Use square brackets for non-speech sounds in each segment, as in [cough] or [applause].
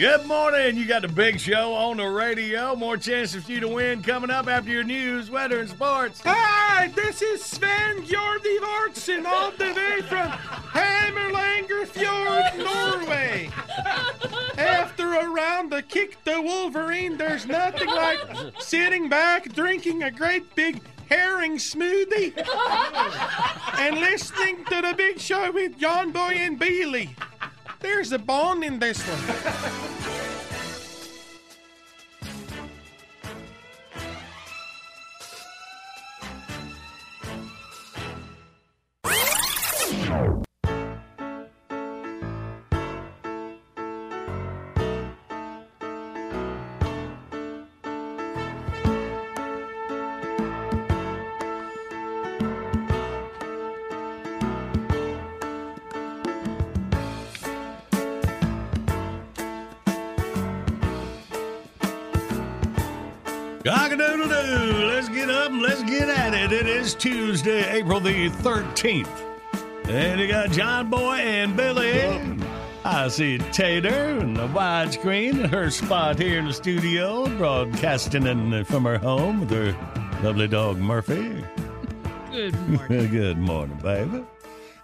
Good morning. You got the big show on the radio. More chances for you to win coming up after your news, weather, and sports. Hi, this is Sven Jordi Vartsen all the way from Hammerlanger Fjord, Norway. After a round of Kick the Wolverine, there's nothing like sitting back, drinking a great big herring smoothie, and listening to the big show with John Boy and Bailey. There's a bone in this one. [laughs] Cock-a-doodle-doo. Let's get up and let's get at it. It is Tuesday, April the 13th. And you got John Boy and Billy. I see Tater and the widescreen, in her spot here in the studio, broadcasting in, from her home with her lovely dog Murphy. Good [laughs] morning. Good morning, baby.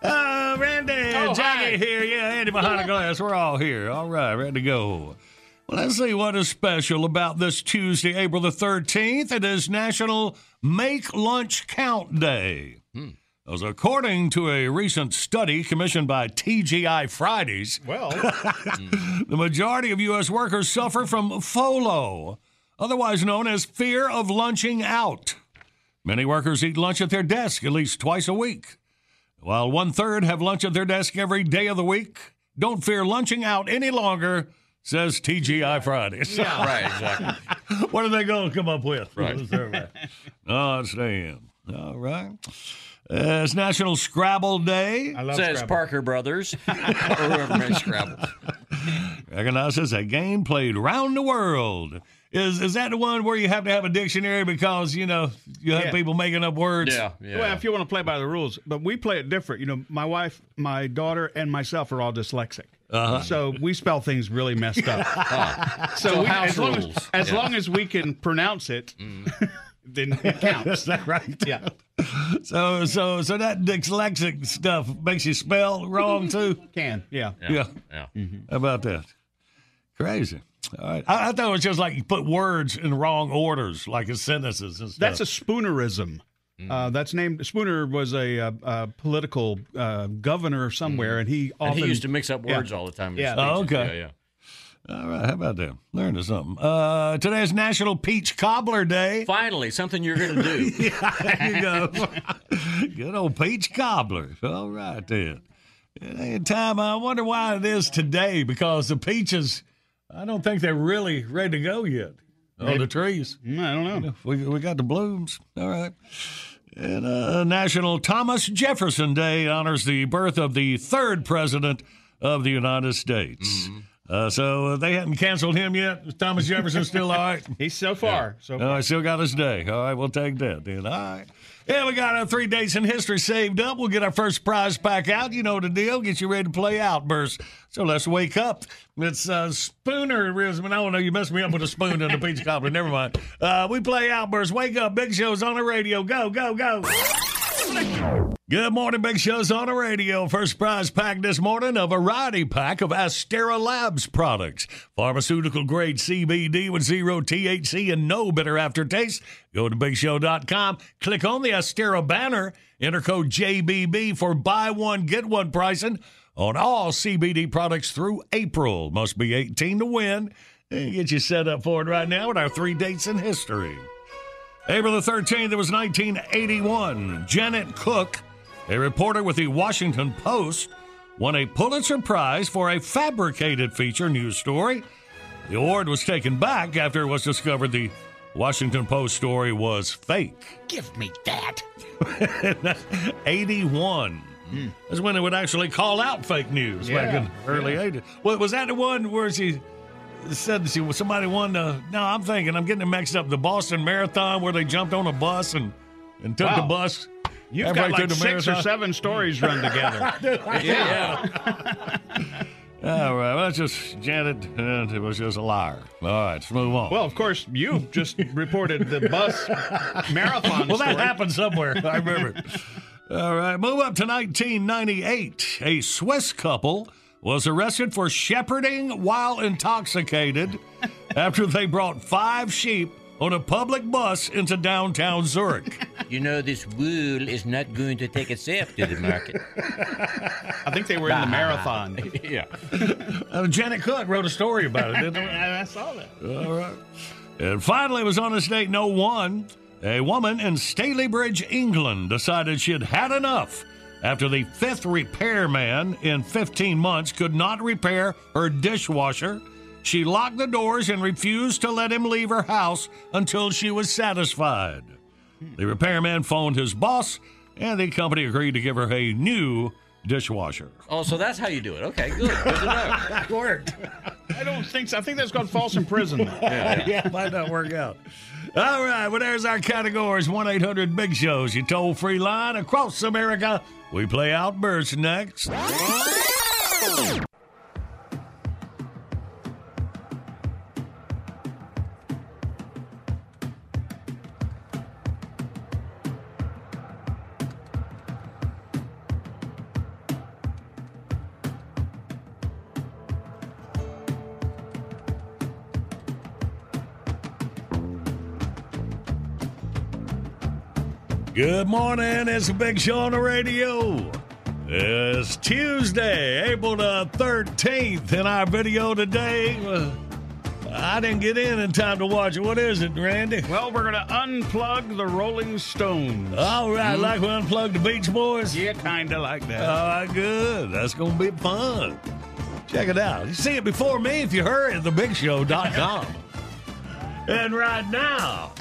Uh, Randy and Oh, Jackie hi. here. Yeah, Andy behind the glass. We're all here. All right, ready to go. Well, let's see what is special about this Tuesday, April the 13th. It is National Make Lunch Count Day. Hmm. As according to a recent study commissioned by TGI Fridays, Well, [laughs] hmm. the majority of U.S. workers suffer from FOLO, otherwise known as fear of lunching out. Many workers eat lunch at their desk at least twice a week, while one third have lunch at their desk every day of the week. Don't fear lunching out any longer, says TGI Fridays. Yeah, [laughs] right, exactly. what are they going to come up with? Right. The survey? [laughs] oh, understand. All right. Uh, it's National Scrabble Day. I love Says Scrabble. Parker Brothers [laughs] or whoever makes Scrabble. recognizes a game played around the world. Is is that the one where you have to have a dictionary because you know you have Yeah. people making up words? Yeah, yeah. Well, if you want to play by the rules, but we play it different. You know, my wife, my daughter, and myself are all dyslexic. Uh-huh. So we spell things really messed up. [laughs] so So we, house as, long as, as Yeah. Mm. long as we can pronounce it, [laughs] then it [laughs] counts. Is that right? Yeah. So so so that dyslexic stuff makes you spell wrong too. Can. Yeah. Yeah. yeah. How about that? Crazy. All right. I, I thought it was just like you put words in wrong orders, like in sentences and stuff. That's a spoonerism. Uh, that's named Spooner was a, uh uh political uh, governor somewhere, and he And often he used to mix up Yeah. words all the time. in his Yeah. Oh, okay. Yeah, yeah. All right, how about that? Learning something. Uh, today's National Peach Cobbler Day. Finally, something you're going to do. [laughs] yeah, there you go. [laughs] Good old peach cobbler. All right then. It ain't time. I wonder why it is today because the peaches, I don't think they're really ready to go yet. Oh, the trees. Mm, I don't know. We, we got the blooms. All right. And uh, National Thomas Jefferson Day honors the birth of the third president of the United States. Uh, so uh, they hadn't canceled him yet. Thomas Jefferson still all right? [laughs] He's so far. So Oh, I still got his day. All right, we'll take that then. All right. Yeah, we got our three dates in history saved up. We'll get our first prize pack out. You know the deal. Get you ready to play Outburst. So let's wake up. It's uh, Spooner. I don't know. You messed me up with a spoon and a peach cobbler. Never mind. Uh, we play Outburst. Wake up. Big Show's on the radio. Go, go, go. Good morning, Big Show's on the radio. First prize pack this morning, a variety pack of Astera Labs products. Pharmaceutical grade CBD with zero THC and no bitter aftertaste. Go to bigshow.com, click on the Astera banner, enter code JBB for buy one, get one pricing on all CBD products through April. Must be 18 to win. Get you set up for it right now with our three dates in history. April the 13th, it was 1981. Janet Cooke, a reporter with the Washington Post, won a Pulitzer Prize for a fabricated feature news story. The award was taken back after it was discovered the Washington Post story was fake. give me that. [laughs] 81. Hmm. That's when they would actually call out fake news back in the early 80s. Well, was that the one where she said she somebody won the? No, I'm thinking I'm getting it mixed up. The Boston Marathon where they jumped on a bus and and took the bus. You've got like six or seven stories run together. [laughs] yeah. [laughs] All right. Well, that's just Janet. Uh, it was just a liar. All right. Let's move on. well, of course, you just reported the bus marathon. Well, that happened somewhere. I remember. [laughs] All right, move up to 1998. A Swiss couple was arrested for shepherding while intoxicated after they brought five sheep on a public bus into downtown Zurich. You know, this wool is not going to take itself to the market. I think they were in the marathon. [laughs] yeah. Uh, Janet Cooke wrote a story about it, didn't they? [laughs] I saw that. All right. And finally, it was on this date, no one. A woman in Stalybridge, England, decided she had had enough after the fifth repairman in 15 months could not repair her dishwasher. She locked the doors and refused to let him leave her house until she was satisfied. The repairman phoned his boss, and the company agreed to give her a new dishwasher. Oh, so that's how you do it. Okay, good. Good to know. That [laughs] worked. I don't think so. I think that's called false imprisonment. [laughs] Yeah, yeah, might not work out. All right, well, there's our categories 1 800 Big Shows, your toll free line across America. We play Outburst next. Good morning. It's a big show on the radio. It's Tuesday, April the 13th, and our video today. Uh, I didn't get in in time to watch it. What is it, Randy? Well, we're going to unplug the Rolling Stones. All right, like we unplugged the Beach Boys. yeah, kind of like that. All right, good. That's going to be fun. Check it out. You see it before me if you hurry at thebigshow.com. [laughs] and right now,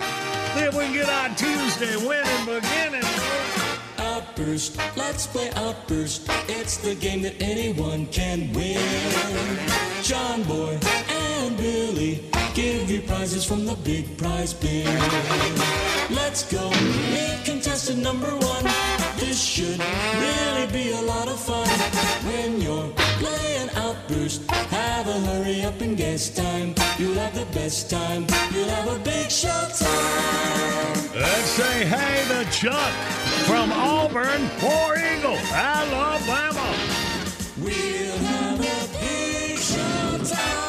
see if we can get our Tuesday winning beginning. Outburst, let's play Outburst. It's the game that anyone can win. John Boy and Billy give you prizes from the big prize bin. Let's go meet contestant number one. This should really be a lot of fun. When you're playing Outburst, have a hurry up and guess time. You'll have the best time. You'll have a big show time. Let's say hey to Chuck from Auburn, War Eagle, Alabama. We'll have a big show time.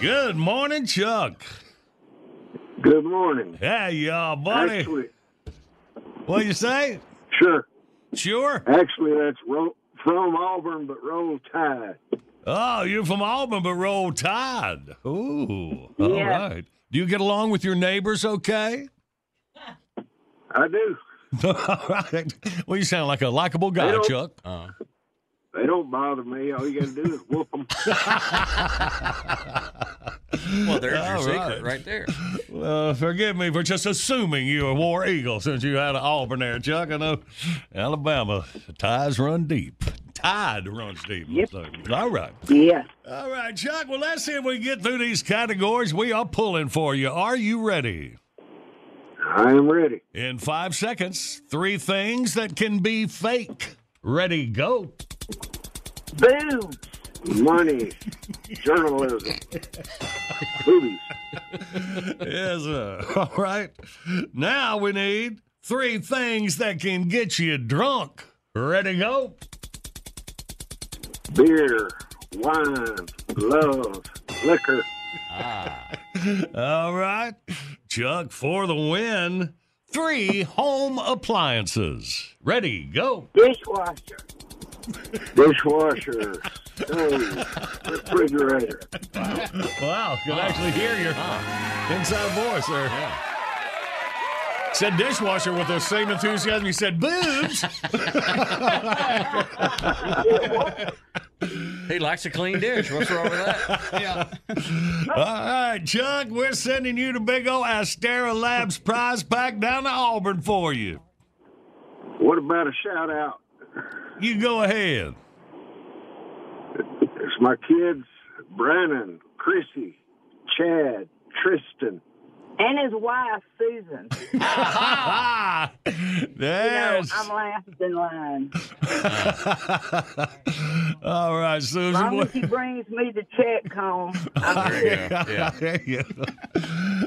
Good morning, Chuck. Good morning. Hey, y'all, buddy. Actually, What you say? sure. Sure. Actually, that's ro- from Auburn, but roll tide. Oh, you're from Auburn, but roll tide. Ooh, all Yeah. right. Do you get along with your neighbors okay? I do. [laughs] all right. Well, you sound like a likable guy, Chuck. Uh-huh. They don't bother me. All you got to do is whoop them. [laughs] Well, there's your All secret right. right there. Well, forgive me for just assuming you're a war eagle since you had an Auburn there, Chuck. I know Alabama ties run deep. Tide runs deep. looks like. All right. Yeah. All right, Chuck. Well, let's see if we can get through these categories. We are pulling for you. Are you ready? I am ready. In five seconds, three things that can be fake. Ready, go. Boom. Money, journalism, boobies. yes, sir. [laughs] All right. Now we need three things that can get you drunk. Ready, go. beer, wine, love, liquor. Ah. All right. Chuck for the win. Three home appliances. Ready, go. Dishwasher. Dishwasher, stove, refrigerator. Wow, you can actually hear your inside voice there. Said dishwasher with the same enthusiasm He said boobs. [laughs] He likes a clean dish. What's wrong with that? [laughs] All right, Chuck, we're sending you the big old Astera Labs prize pack down to Auburn for you. What about a shout out? You go ahead. It's my kids, Brennan, Chrissy, Chad, Tristan. And his wife, Susan. [laughs] [laughs] Yes. You know, I'm last in line. [laughs] All right, Susan. As long what- as he brings me the check home, I'm There you go. Yeah. There you go.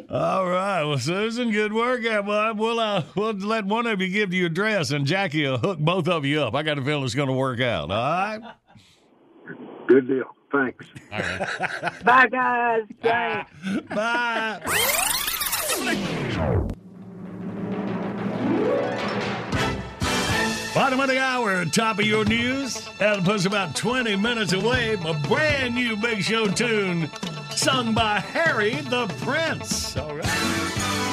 All right. Well, Susan, good work, out, bud. We'll, uh, we'll let one of you give you your address, and Jackie will hook both of you up. I got a feeling it's going to work out. All right? Good deal. Thanks. All right. Bye, guys. Thanks. Bye. Bottom of the hour, top of your news. That'll put us about 20 minutes away. A brand new Big Show tune sung by Harry the Prince. All right.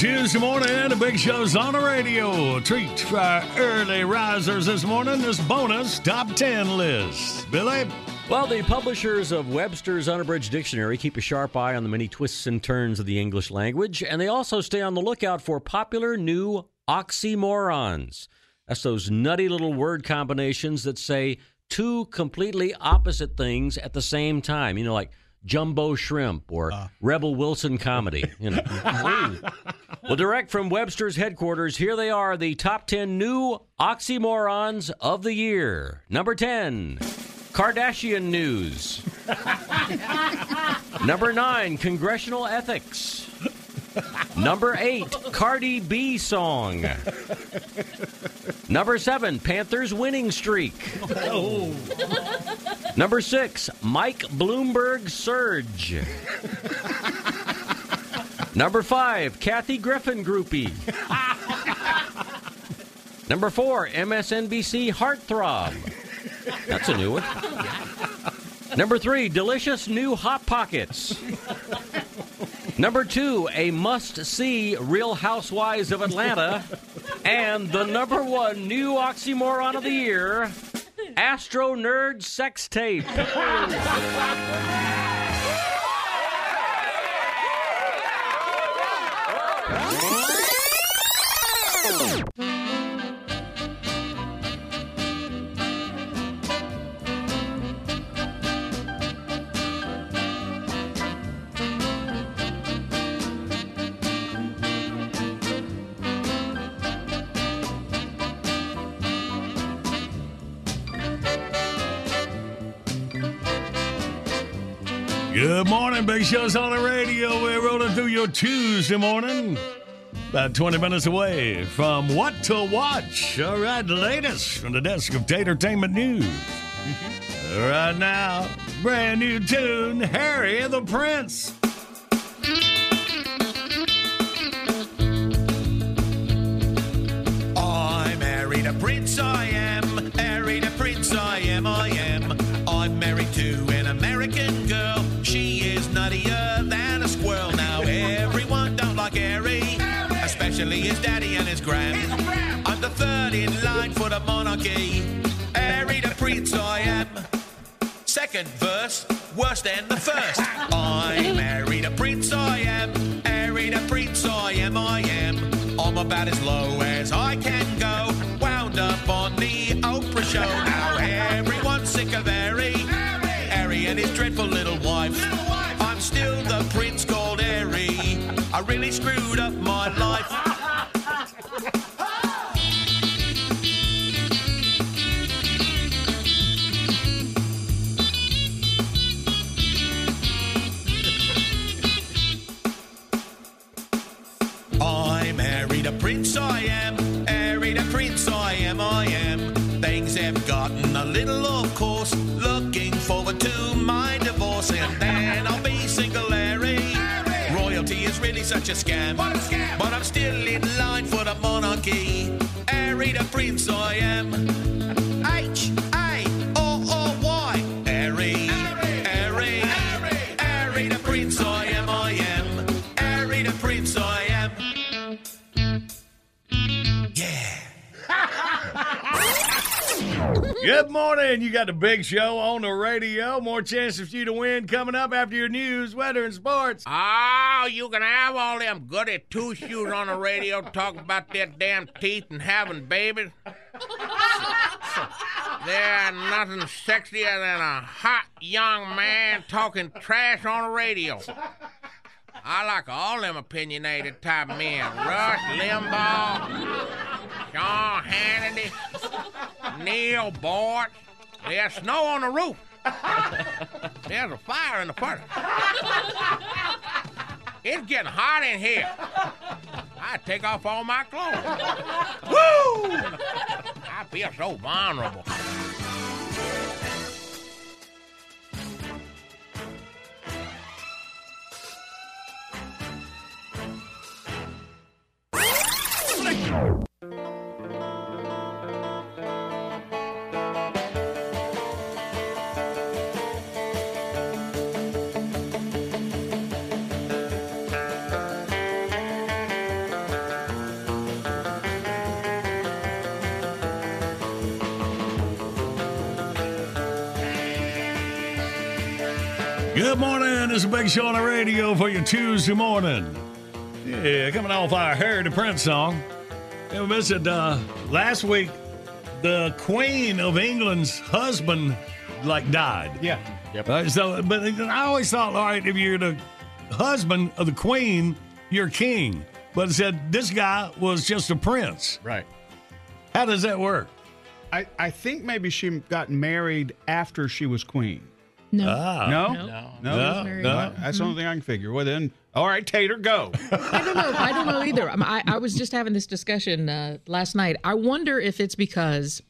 Tuesday morning. The big show's on the radio. A treat for our early risers this morning. This bonus top 10 list. Billy? Well, the publishers of Webster's Unabridged Dictionary keep a sharp eye on the many twists and turns of the English language, and they also stay on the lookout for popular new oxymorons. That's those nutty little word combinations that say two completely opposite things at the same time. You know, like jumbo shrimp or uh. Rebel Wilson comedy. You know. [laughs] well, direct from Webster's headquarters, here they are the top 10 new oxymorons of the year. Number 10, Kardashian news. [laughs] Number 9, congressional ethics. Number 8, Cardi B song. Number 7, Panthers winning streak. Oh. Number 6, Mike Bloomberg surge. Number 5, Kathy Griffin groupie. Number 4, MSNBC heartthrob. That's a new one. Number 3, delicious new hot pockets. Number 2, a must-see Real Housewives of Atlanta. And the number 1 new oxymoron of the year, Astro Nerd sex tape. Morning, Show's on the radio. We're rolling through your Tuesday morning. About 20 minutes away from What to Watch. All right, latest from the desk of Tatertainment News. Mm-hmm. right now, brand new tune, Harry the Prince. His daddy and his gran. I'm the third in line for the monarchy. Married a prince, I am. Second verse, worse than the first. I married a prince, I am. Married a prince, I am, I am. I'm about as low as I can go. Wound up on the Oprah show. Now everyone's sick of Harry. Harry and his dreadful little wife. I'm still the prince called Harry. I really screwed up my life. I am, Things have gotten a little off course. Looking forward to my divorce, and then I'll be single, Larry. Royalty is really such a scam. But I'm still in line for the monarchy. Married a prince, I am. H Good morning. You got the big show on the radio. More chances for you to win coming up after your news, weather, and sports. Oh, you can have all them goody two shoes on the radio talking about their damn teeth and having babies. There There's nothing sexier than a hot young man talking trash on the radio. I like all them opinionated type men. Rush Limbaugh, Sean Hannity, Neal Boortz. There's snow on the roof. There's a fire in the furnace. It's getting hot in here. I take off all my clothes. Woo! I feel so vulnerable. Good morning. It's a big show on the radio for your Tuesday morning. Yeah, coming off our Harry the Prince song. And we mentioned uh, last week the Queen of England's husband like died. Yeah. Yep. Right, so, but I always thought, all right, if you're the husband of the Queen, you're king. But it said this guy was just a prince. Right. How does that work? I, I think maybe she got married after she was queen. No. Ah. No? No. No. No, married. no. That's the only thing I can figure. Well, then, all right, Tater, go. [laughs] I don't know. I don't know either. I, I was just having this discussion uh, last night. I wonder if it's because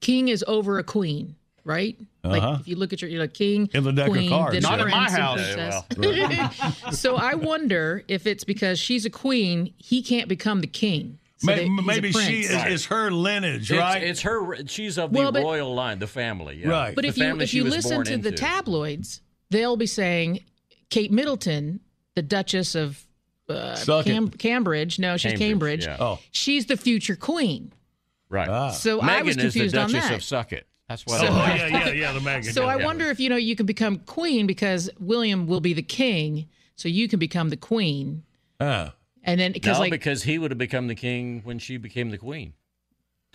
king is over a queen, right? Uh-huh. Like if you look at your, you're like king, In the deck of queen, cards. Not at my prince and house. princess. [laughs] so I wonder if it's because she's a queen, he can't become the king. So May- that he's a maybe she prince. is, is her lineage, right? it's her. She's of the Well, but- royal line, the family. Yeah. Right. But The if you if you listen born to the tabloids, they'll be saying Kate Middleton, the Duchess of uh, Cam- Cambridge. No, she's Cambridge, Cambridge. yeah. oh, She's the future queen. right. Ah. So I was Meghan is the confused on Duchess that. of Sucket. That's what. So- I oh yeah, yeah, yeah, the Meghan. So yeah, I yeah. wonder if you know you can become queen because William will be the king, so you can become the queen, Ah. And then because No, like because he would have become the king when she became the queen.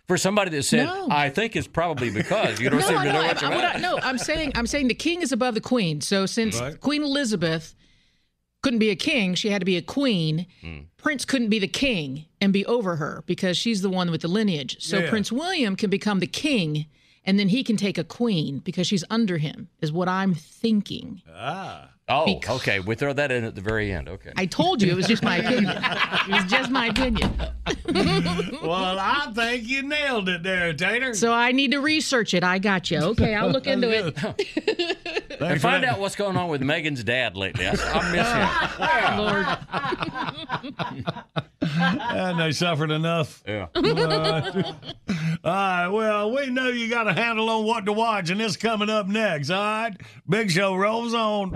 For somebody that said, No. I think it's probably because you don't [laughs] no, seem to know, know I, what you're I, what I- about. no, I'm saying I'm saying the king is above the queen. So since Right. Queen Elizabeth couldn't be a king, she had to be a queen. Hmm. Prince couldn't be the king and be over her because she's the one with the lineage. So Yeah. Prince William can become the king and then he can take a queen because she's under him. Is what I'm thinking. Ah. Oh, Because- okay. We throw that in at the very end. Okay. I told you it was just my opinion. it was just my opinion. [laughs] Well, I think you nailed it there, Tater. So I need to research it. I got you. Okay, I'll look into it. [laughs] and find out what's going on with Meghan's dad lately. I, I miss him. [laughs] and they suffered enough. Yeah. All right. [laughs] All right. Well, we know you got a handle on what to watch, and it's coming up next. All right. Big Show rolls on.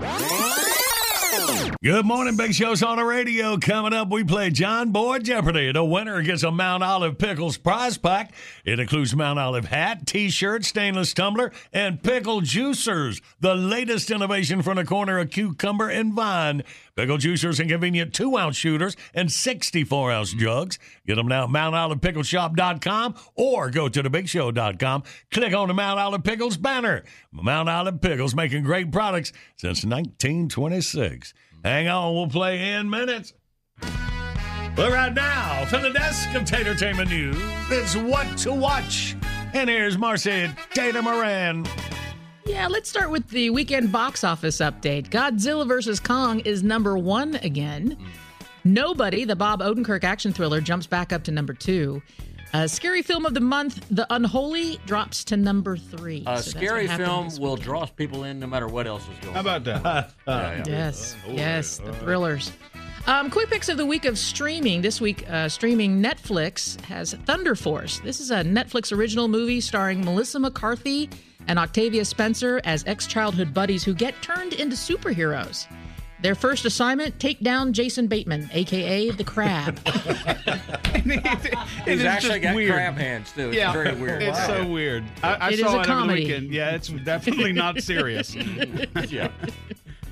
Good morning, Big Show's on the radio. Coming up, we play John Boy Jeopardy. The winner gets a Mount Olive Pickles prize pack. It includes Mount Olive hat, t-shirt, stainless tumbler, and pickle juicers. The latest innovation from the corner of cucumber and vine. Pickle juicers and convenient two-ounce shooters and 64-ounce jugs. Get them now at MountOlivePickleshop.com or go to thebigshow.com. Click on the Mount Olive Pickles banner. Mount Olive Pickles making great products since 1926. Hang on, we'll play in minutes. But right now, from the desk of Tatertainment News, it's What to Watch. And here's Marcy Tater Moran. Yeah, let's start with the weekend box office update. Godzilla vs. Kong is number one again. Nobody, the Bob Odenkirk action thriller, jumps back up to number two. Uh, scary film of the month, The Unholy, drops to number three. A So scary film will draw people in no matter what else is going on. How on. about that? Yeah, yeah. [laughs] Yes, yes, the thrillers. Um, quick picks of the week of streaming. This week, uh, streaming Netflix has Thunder Force. This is a Netflix original movie starring Melissa McCarthy and Octavia Spencer as ex childhood buddies who get turned into superheroes. Their first assignment take down Jason Bateman, aka the Crab. [laughs] He's It's actually got weird. crab hands too. It's yeah, very weird. It's so weird. I, I It is saw a it over the comedy. weekend. Yeah, it's definitely not serious. [laughs] yeah.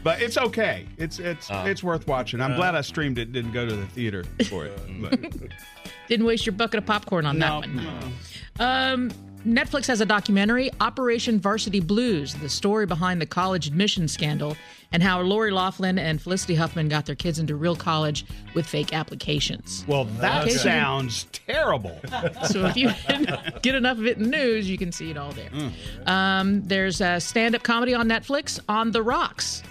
But it's okay. It's it's Uh. it's worth watching. I'm glad I streamed it. Didn't go to the theater for it. But, Didn't waste your bucket of popcorn on no, that one. no. Um, Netflix has a documentary, Operation Varsity Blues, the story behind the college admission scandal and how Lori Loughlin and Felicity Huffman got their kids into real college with fake applications. Well, that Okay. sounds terrible. So if you [laughs] get enough of it in the news, you can see it all there. Um, there's a stand-up comedy on Netflix, On the Rocks.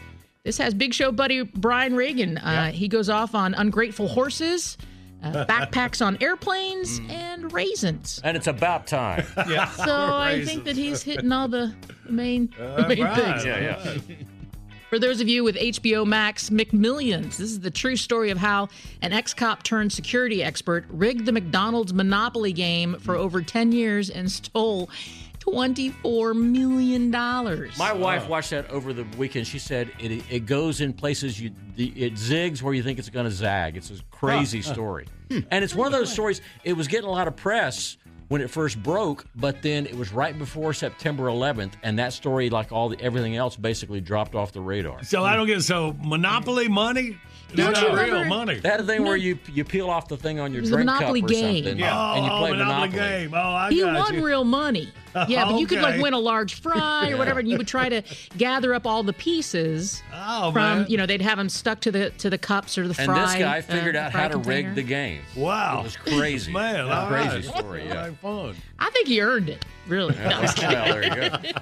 This has Big Show buddy Brian Regan. Uh, He goes off on ungrateful horses, uh, backpacks on airplanes, and raisins. And it's about time. [laughs] Yeah. So I think that he's hitting all the main, the main right. things. Yeah, yeah. For those of you with HBO Max, McMillions. This is the true story of how an ex cop turned security expert rigged the McDonald's Monopoly game for over 10 years and stole $24 million. My wife watched that over the weekend. She said it it goes in places you the, it zigs where you think it's going to zag. It's a crazy story, hmm. and it's one of those stories. It was getting a lot of press when it first broke, but then it was right before September 11th, and that story, like all the, everything else, basically dropped off the radar. So I don't get so Monopoly money. Don't It's you not real remember- money. That thing where you you peel off the thing on your It was a drink Monopoly cup or game. something, Oh, and you play oh, Monopoly, Monopoly. game. Oh, I You got won you. real money. [laughs] Yeah, but you could like win a large fry or [laughs] whatever, and you would try to gather up all the pieces Oh, from man. you know they'd have them stuck to the to the cups or the And this guy uh, figured out fry how to rig the game. Wow. [laughs] It was crazy. Man, A all crazy right. story. Yeah. Fun. I think he earned it. Really. No, I'm just kidding. well, there you go.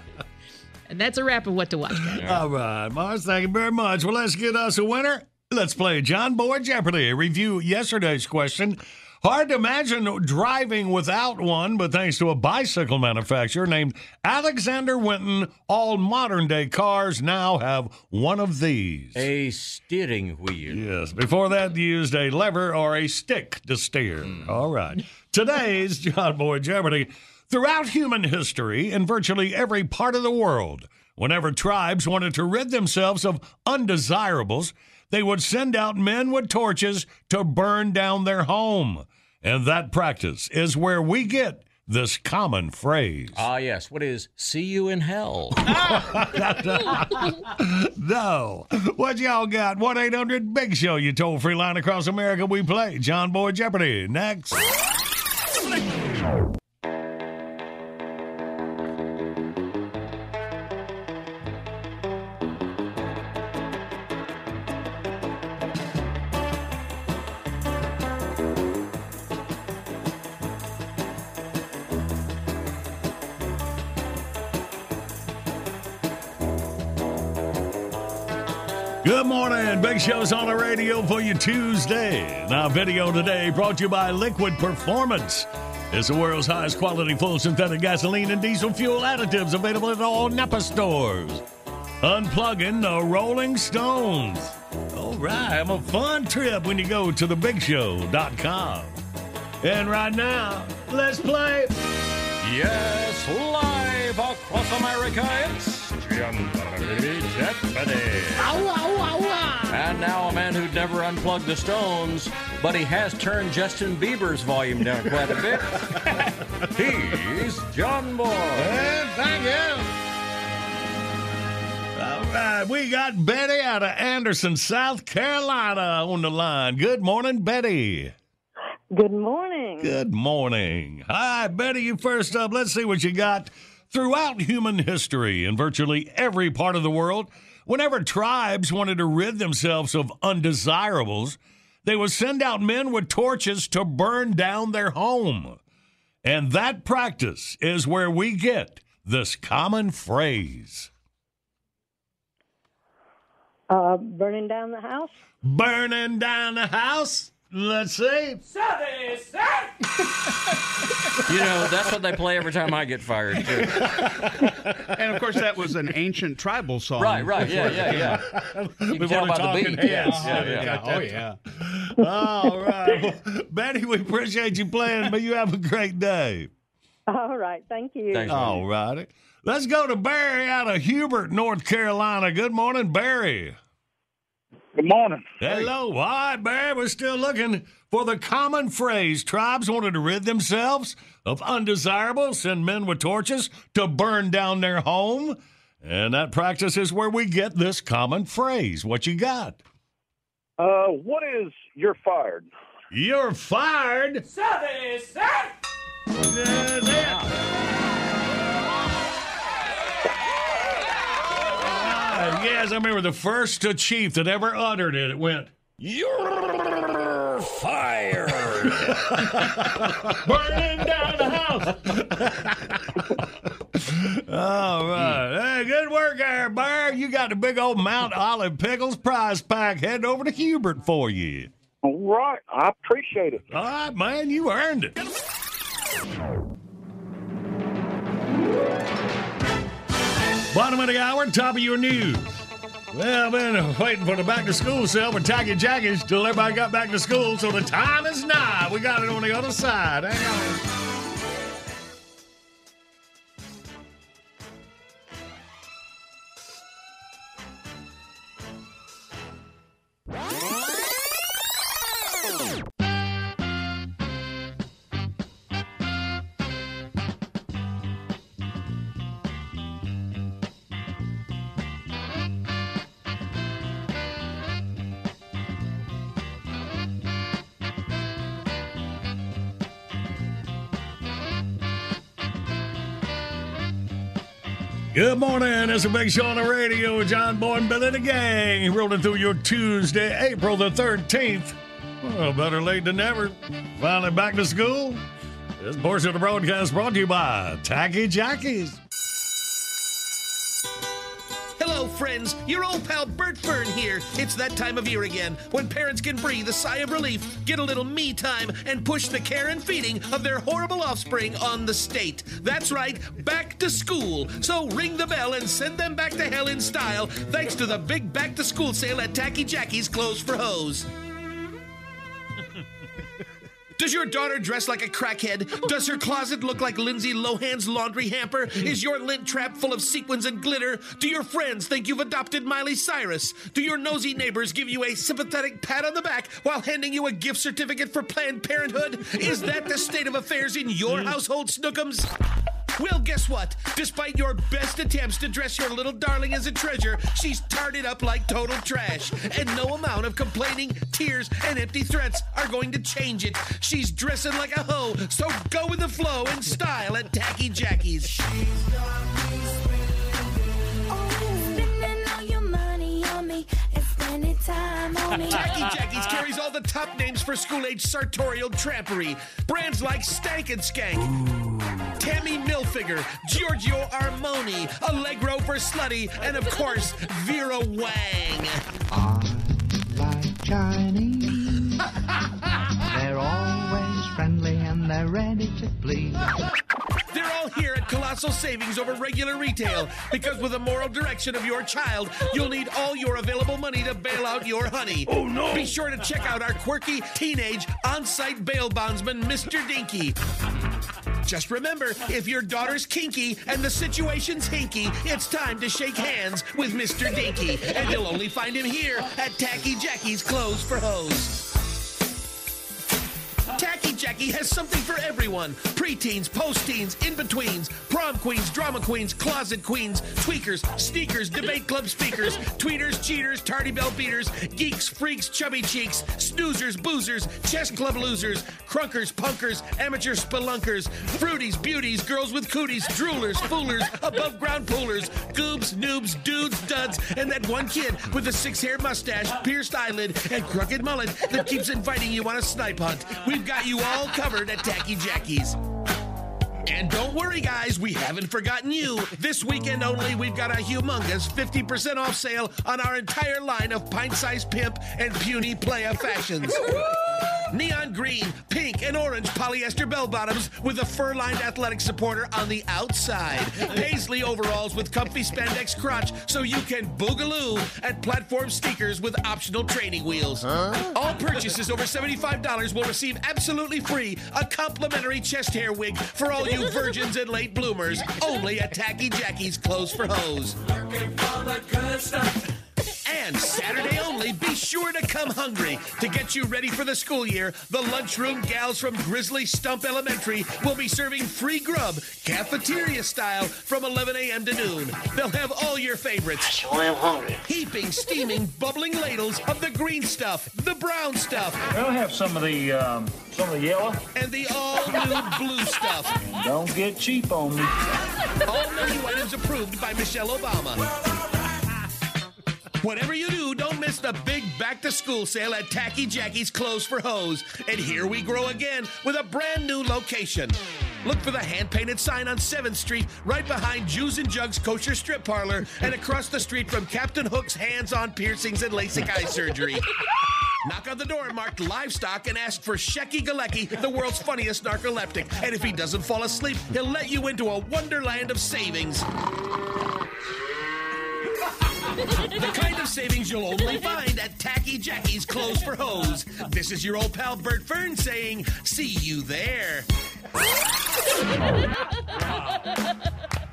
And that's a wrap of what to watch. All right, Mars, thank you very much. Well, let's get us a winner. Let's play John Boy Jeopardy. Review yesterday's question. Hard to imagine driving without one, but thanks to a bicycle manufacturer named Alexander Winton, all modern day cars now have one of these. A steering wheel. Yes. Before that, you used a lever or a stick to steer. Hmm. All right. Today's [laughs] John Boy Jeopardy. Throughout human history, in virtually every part of the world, whenever tribes wanted to rid themselves of undesirables, they would send out men with torches to burn down their home. And that practice is where we get this common phrase. Ah, yes. What is see you in hell? [laughs] no. What y'all got? 1 800 Big Show, you toll free line across America. We play John Boy Jeopardy. Next. Good morning. Big Show's on the radio for you Tuesday. Now, video today brought to you by Liquid Performance. It's the world's highest quality full synthetic gasoline and diesel fuel additives available at all Napa stores. Unplugging the Rolling Stones. All right, have a fun trip when you go to thebigshow.com. And right now, let's play. Yes, live across America, it's John Boy Jeopardy. And now a man who'd never unplugged the Stones, but he has turned Justin Bieber's volume down quite a bit. [laughs] He's John Boy. thank you. All right, we got Betty out of Anderson, South Carolina on the line. Good morning, Betty. Good morning. Good morning. Hi, Betty, you first up. Let's see what you got. Throughout human history, in virtually every part of the world, whenever tribes wanted to rid themselves of undesirables, they would send out men with torches to burn down their home. And that practice is where we get this common phrase Uh, burning down the house? burning down the house. Let's see. You know, that's what they play every time I get fired, too. and of course, that was an ancient tribal song. Right, right, yeah, yeah, yeah. [laughs] You can tell by the beat. Yes. Oh, yeah, yeah. Oh, yeah. All right. Well, Betty, we appreciate you playing, but you have a great day. All right. Thank you. All righty. Let's go to Barry out of Hubert, North Carolina. Good morning, Barry. Good morning. Hello. All right, Barry. We're still looking for the common phrase. Tribes wanted to rid themselves of undesirables, send men with torches to burn down their home. And that practice is where we get this common phrase. What you got? Uh, what is you're fired? You're fired. Uh, yes, I remember the first uh, chief that ever uttered it. It went, You're fired. [laughs] burning down the house. All right. Hey, good work there, Bear. You got the big old Mount Olive Pickles prize pack heading over to Hubert for you. All right. I appreciate it. All right, man. You earned it. Bottom of the hour, top of your news. Well, I've been waiting for the back to school sale with Tacky Jackies till everybody got back to school, so the time is nigh. We got it on the other side. Hang on. Good morning. It's a big show on the radio with John and Billy the Gang. Rolling through your Tuesday, April the 13th. Well, better late than never. Finally back to school. This portion of the broadcast brought to you by Tacky Jackies. Friends. Your old pal Bert Fern here. It's that time of year again when parents can breathe a sigh of relief, get a little me time, and push the care and feeding of their horrible offspring on the state. That's right, back to school. So ring the bell and send them back to hell in style thanks to the big back to school sale at Tacky Jackie's Clothes for Hose. Does your daughter dress like a crackhead? Does her closet look like Lindsay Lohan's laundry hamper? Is your lint trap full of sequins and glitter? Do your friends think you've adopted Miley Cyrus? Do your nosy neighbors give you a sympathetic pat on the back while handing you a gift certificate for Planned Parenthood? Is that the state of affairs in your household, Snookums? Well, guess what? Despite your best attempts to dress your little darling as a treasure, she's tarred it up like total trash. And no amount of complaining, tears, and empty threats are going to change it. She's dressing like a hoe, so go with the flow and style at Tacky Jackie's. Tacky Jackie's carries all the top names for school age sartorial trampery. Brands like Stank and Skank. Tammy Milfiger, Giorgio Armoni, Allegro for Slutty, and of course, Vera Wang. I like Chinese. [laughs] they're always friendly and they're ready to please. They're all here at Colossal Savings over regular retail because with the moral direction of your child, you'll need all your available money to bail out your honey. Oh no! Be sure to check out our quirky teenage on-site bail bondsman, Mr. Dinky. Just remember, if your daughter's kinky and the situation's hinky, it's time to shake hands with Mr. Dinky. And you'll only find him here at Tacky Jackie's Clothes for Hose. Tacky Jackie has something for everyone. Preteens, post-teens, in-betweens, prom queens, drama queens, closet queens, tweakers, sneakers, debate club speakers, tweeters, cheaters, tardy bell beaters, geeks, freaks, chubby cheeks, snoozers, boozers, chess club losers, crunkers, punkers, amateur spelunkers, fruities, beauties, girls with cooties, droolers, foolers, above ground poolers, goobs, noobs, dudes, duds, and that one kid with a six-hair mustache, pierced eyelid, and crooked mullet that keeps inviting you on a snipe hunt. We've got you all covered at Tacky Jackie's. And don't worry, guys, we haven't forgotten you. This weekend only, we've got a humongous 50% off sale on our entire line of pint sized pimp and puny playa fashions. Neon green, pink, and orange polyester bell bottoms with a fur lined athletic supporter on the outside. [laughs] Paisley overalls with comfy spandex crotch so you can boogaloo. And platform sneakers with optional training wheels. All purchases over $75 will receive absolutely free a complimentary chest hair wig for all you virgins and late bloomers. Only at Tacky Jackie's Clothes for Hose. And Saturday only, be sure to come hungry. To get you ready for the school year, the lunchroom gals from Grizzly Stump Elementary will be serving free grub, cafeteria style, from 11 a.m. to noon. They'll have all your favorites. I am hungry. Heaping, steaming, [laughs] bubbling ladles of the green stuff, the brown stuff. They'll have some of the um, some of the yellow. And the all-new [laughs] blue stuff. Don't get cheap on me. All menu items approved by Michelle Obama. Whatever you do, don't miss the big back to school sale at Tacky Jackie's Clothes for Hose. And here we grow again with a brand new location. Look for the hand painted sign on 7th Street, right behind Jews and Jugs Kosher Strip Parlor, and across the street from Captain Hook's hands on piercings and LASIK eye surgery. Knock on the door marked livestock and ask for Shecky Galecki, the world's funniest narcoleptic. And if he doesn't fall asleep, he'll let you into a wonderland of savings. The kind of savings you'll only find at Tacky Jackie's Clothes for Hose. This is your old pal Bert Fern saying, see you there. [laughs]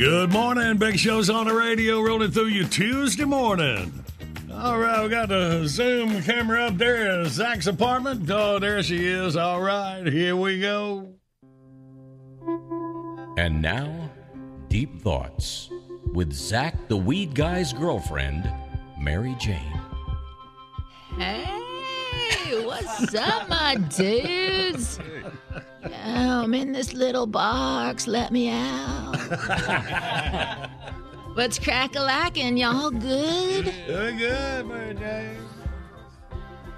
Good morning. Big Show's on the radio, rolling through you Tuesday morning. All right, we got the Zoom camera up there at Zach's apartment. Oh, there she is. All right, here we go. And now, Deep Thoughts with Zach the Weed Guy's girlfriend, Mary Jane. Hey, what's up, my dudes? Yeah, I'm in this little box. Let me out. [laughs] What's crack a lacking? Y'all good? Doing good, Mary Jane.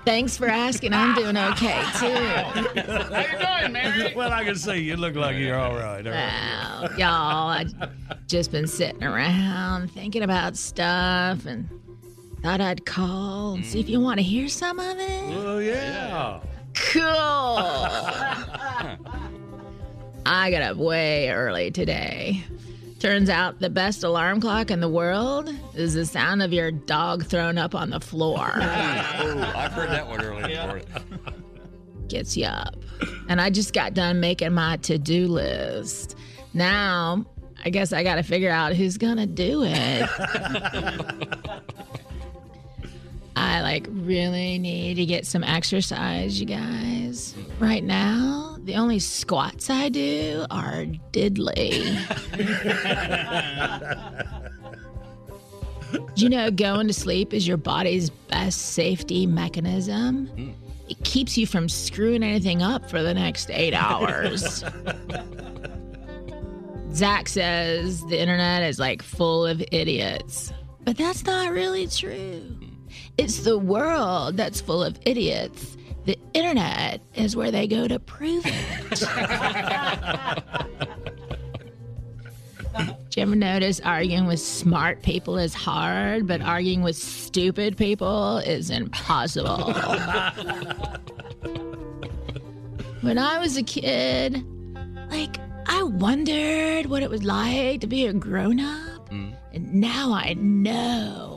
Thanks for asking. I'm doing okay too. How you doing, Mary? [laughs] Well, I can see you look like you're all right. All right. Wow, y'all, I just been sitting around thinking about stuff and thought I'd call and see if you mm. want to hear some of it. Oh yeah. Cool. [laughs] I got up way early today. Turns out the best alarm clock in the world is the sound of your dog thrown up on the floor. [laughs] oh, I've heard that one earlier. morning. [laughs] Gets you up. And I just got done making my to do list. Now, I guess I got to figure out who's going to do it. I like really need to get some exercise, you guys. Right now, the only squats I do are diddly. you know, going to sleep is your body's best safety mechanism. it keeps you from screwing anything up for the next eight hours. [laughs] Zach says the internet is like full of idiots. But that's not really true. It's the world that's full of idiots. The internet is where they go to prove it. Did you ever notice arguing with smart people is hard, but arguing with stupid people is impossible? when I was a kid, like, I wondered what it was like to be a grown up. Mm. And now I know.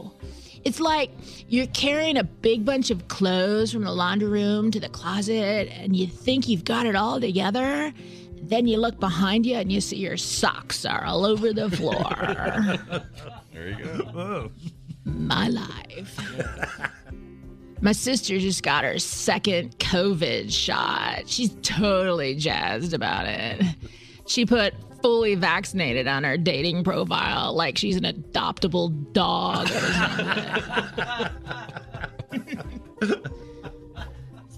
It's like you're carrying a big bunch of clothes from the laundry room to the closet, and you think you've got it all together. Then you look behind you and you see your socks are all over the floor. [laughs] There you go. My life. My sister just got her second COVID shot. She's totally jazzed about it. She put fully vaccinated on her dating profile like she's an adoptable dog or.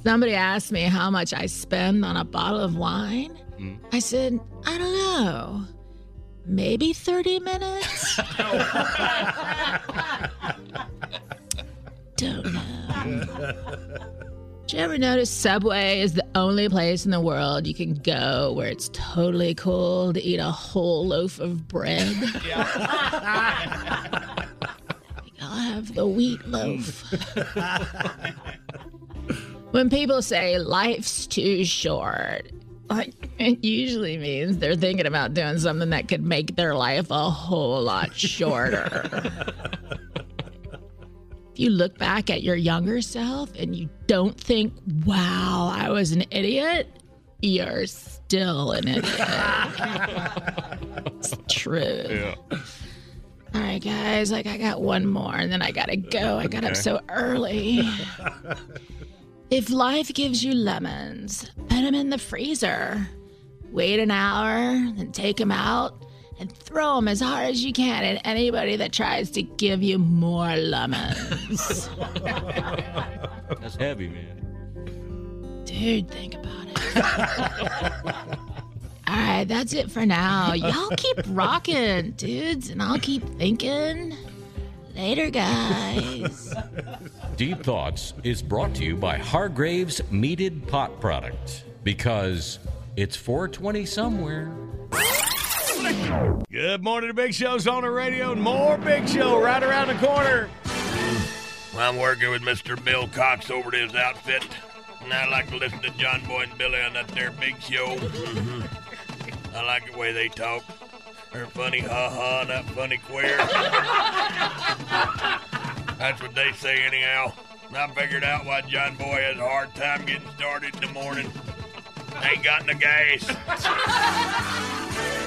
Somebody asked me how much I spend on a bottle of wine. Mm. I said, I don't know. Maybe 30 minutes? [laughs] don't know. [laughs] Did you ever notice Subway is the only place in the world you can go where it's totally cool to eat a whole loaf of bread? [laughs] I'll have the wheat loaf. when people say life's too short, like it usually means they're thinking about doing something that could make their life a whole lot shorter. [laughs] if you look back at your younger self and you don't think, wow, I was an idiot, you're still an idiot. [laughs] it's true. Yeah. All right, guys, like I got one more and then I gotta go. I got up so early. [laughs] if life gives you lemons, put them in the freezer. Wait an hour, then take them out and throw them as hard as you can at anybody that tries to give you more lemons. [laughs] That's heavy, man. Dude, think about it. [laughs] All right, that's it for now. Y'all keep rocking, dudes, and I'll keep thinking. Later, guys. Deep Thoughts is brought to you by Hargrave's Meated Pot Product because it's 420 somewhere. Good morning, the Big Show's on the radio, and more Big Show right around the corner. I'm working with Mr. Bill Cox over at his outfit, and I like to listen to John Boy and Billy on that there big show. [laughs] I like the way they talk. They're funny, ha ha, not funny queer. That's what they say, anyhow. And I figured out why John Boy has a hard time getting started in the morning. Ain't got no gas. [laughs]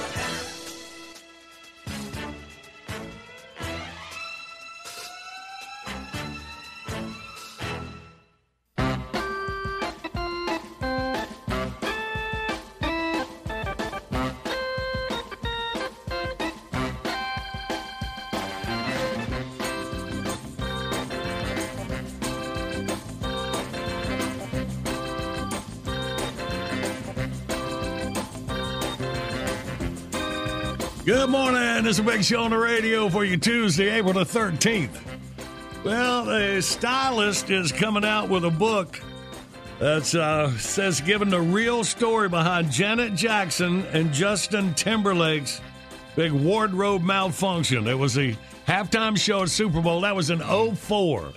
Good morning. This is a big show on the radio for you Tuesday, April the 13th. Well, a stylist is coming out with a book that uh, says giving the real story behind Janet Jackson and Justin Timberlake's big wardrobe malfunction. It was the halftime show at Super Bowl. That was in 04.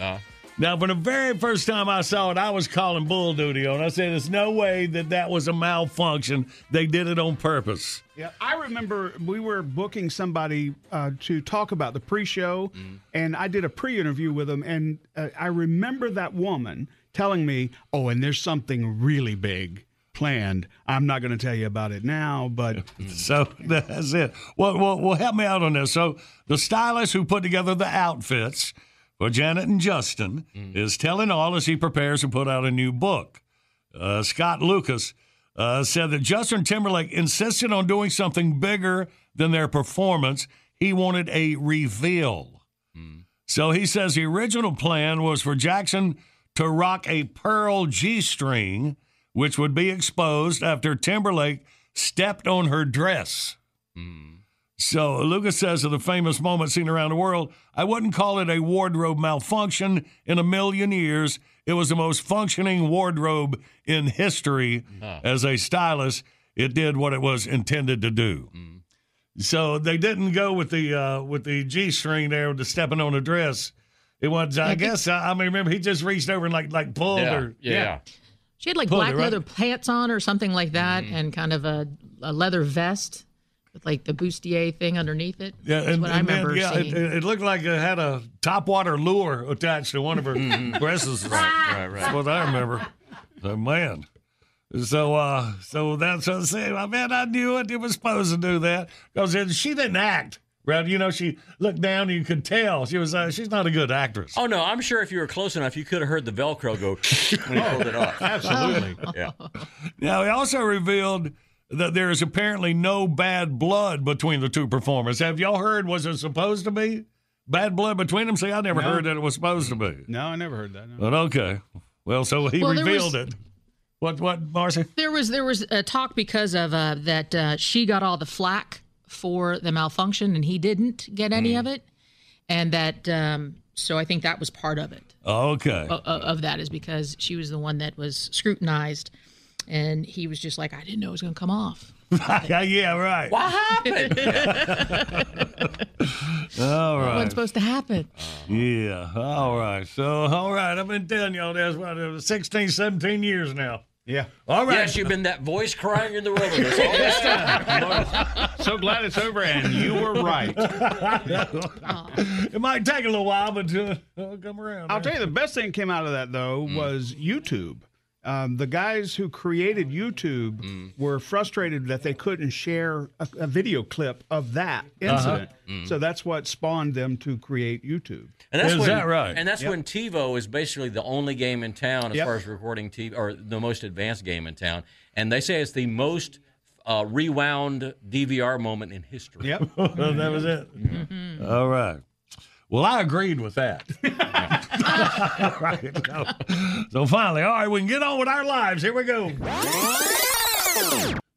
Now, for the very first time I saw it, I was calling bull duty on. it. I said, "There's no way that that was a malfunction. They did it on purpose." Yeah, I remember we were booking somebody uh, to talk about the pre-show, and I did a pre-interview with them, and uh, I remember that woman telling me, "Oh, and there's something really big planned. I'm not going to tell you about it now, but [laughs] So that's it. Well, well, well, help me out on this. So the stylist who put together the outfits for Janet and Justin is telling all as he prepares to put out a new book. Uh, Scot Lukas uh, said that Justin Timberlake insisted on doing something bigger than their performance. He wanted a reveal. So he says the original plan was for Jackson to rock a pearl G string, which would be exposed after Timberlake stepped on her dress. So Lukas says of the famous moment seen around the world, I wouldn't call it a wardrobe malfunction in a million years. It was the most functioning wardrobe in history. Huh. As a stylist, it did what it was intended to do. So they didn't go with the uh, with the G string there with the stepping on the dress. It was, I guess, I, I mean, remember he just reached over and like like pulled Yeah, her. yeah. She had like Pulled it, black right? leather pants on or something like that, Mm-hmm. and kind of a, a leather vest with like the bustier thing underneath it. Yeah, That's and, what I and then, remember yeah, it, seeing. it it looked like it had a topwater lure attached to one of her [laughs] dresses. Mm-hmm. Right, right, right. That's what I remember. So, man. So, uh, so that's what I'm saying. I man, I knew it. It was supposed to do that because she didn't act. Right? You know, she looked down and you could tell she was. Uh, she's not a good actress. Oh no, I'm sure if you were close enough, you could have heard the Velcro go [laughs] when he pulled it off. [laughs] Absolutely. Yeah. Now, he also revealed that there is apparently no bad blood between the two performers. Have y'all heard? Was it supposed to be bad blood between them? See, I never No. heard that it was supposed to be. No, I never heard that. no. But okay. Well, so he Well, revealed was- it. What? What, Marcy? There was there was a talk because of uh, that uh, she got all the flack for the malfunction and he didn't get any Mm. of it, and that um, so I think that was part of it. Okay. o- o- Of, that is because she was the one that was scrutinized, and he was just like, I didn't know it was going to come off. [laughs] yeah, right. What happened? [laughs] [laughs] All It wasn't supposed to happen. Yeah. All right. So, all right. I've been telling y'all this what, uh, 16, 17 years now. Yeah. All right. Yes, you've been that voice crying in the wilderness all this time. so glad it's over, and you were right. it might take a little while, but uh, it'll come around. I'll tell you the best thing came out of that though was YouTube. Um, the guys who created YouTube were frustrated that they couldn't share a, a video clip of that incident. Mhm. So that's what spawned them to create YouTube. And that's Is when, that right? And that's Yep. when TiVo is basically the only game in town as Yep. far as recording TV, or the most advanced game in town. And they say it's the most uh, rewound DVR moment in history. Yep. [laughs] that was it. All right. Well, I agreed with that. [laughs] [laughs] right. So, so finally, all right, we can get on with our lives. Here we go.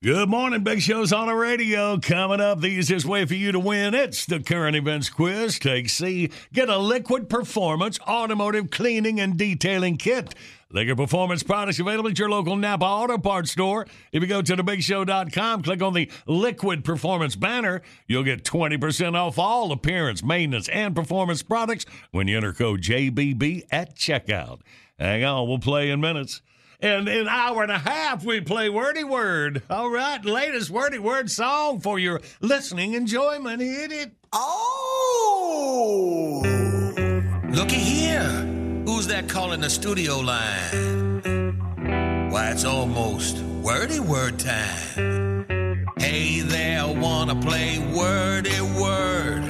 Good morning, Big Show's on the radio. Coming up, the easiest way for you to win. It's the current events quiz. Take C. Get a liquid performance automotive cleaning and detailing kit. Liquid Performance products available at your local Napa Auto Parts store. If you go to thebigshow.com, click on the Liquid Performance banner, you'll get 20% off all appearance, maintenance, and performance products when you enter code JBB at checkout. Hang on, we'll play in minutes. And in an hour and a half, we play Wordy Word. All right, latest Wordy Word song for your listening enjoyment. Hit it. Oh! Looky here. Who's that calling the studio line? Why, it's almost wordy word time. Hey there, wanna play wordy word?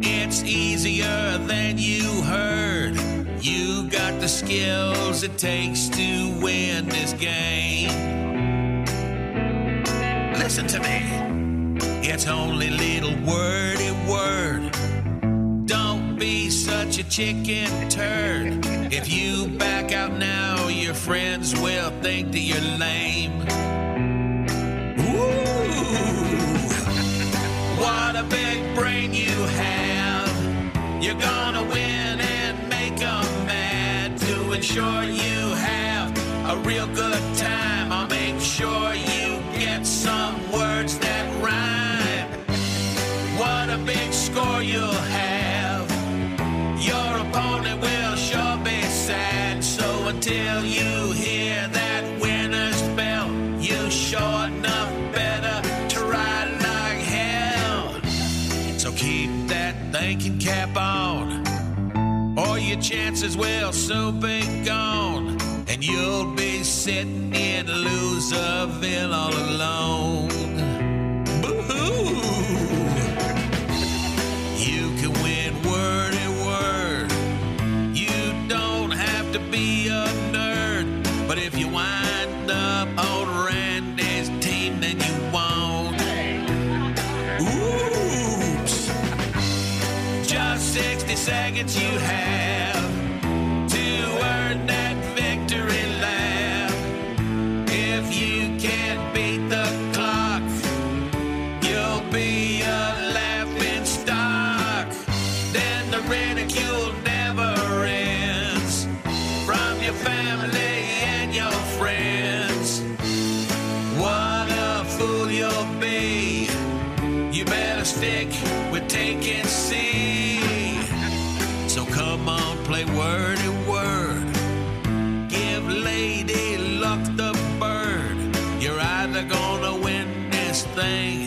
It's easier than you heard. You got the skills it takes to win this game. Listen to me. It's only little wordy word. Don't be such a chicken turd. If you back out now, your friends will think that you're lame. Ooh, what a big brain you have. You're gonna win mad. To ensure you have a real good time, I'll make sure you get some words that rhyme. What a big score you'll have. Your opponent will sure be sad. So until you hear that winner's bell, you sure enough better try like hell. So keep that thinking cap on, your chances will soon be gone. And you'll be sitting in Loserville all alone. Boo-hoo! You can win wordy word. You don't have to be a nerd. But if you wind up on Randy's team, then you won't. Oops. Just 60 seconds you have fool you'll be. You better stick with take and see. So come on, play word and word. Give Lady Luck the bird. You're either gonna win this thing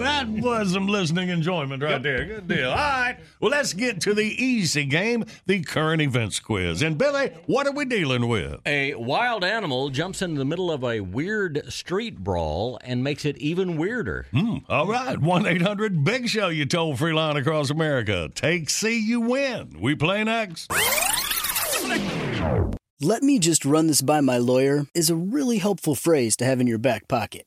That was some listening enjoyment right there. Good deal. All right. Well, let's get to the easy game, the current events quiz. And Billy, what are we dealing with? A wild animal jumps into the middle of a weird street brawl and makes it even weirder. Hmm. All right. 1 800 Big Show, you toll free line across America. Take C, you win. We play next. Let me just run this by my lawyer is a really helpful phrase to have in your back pocket.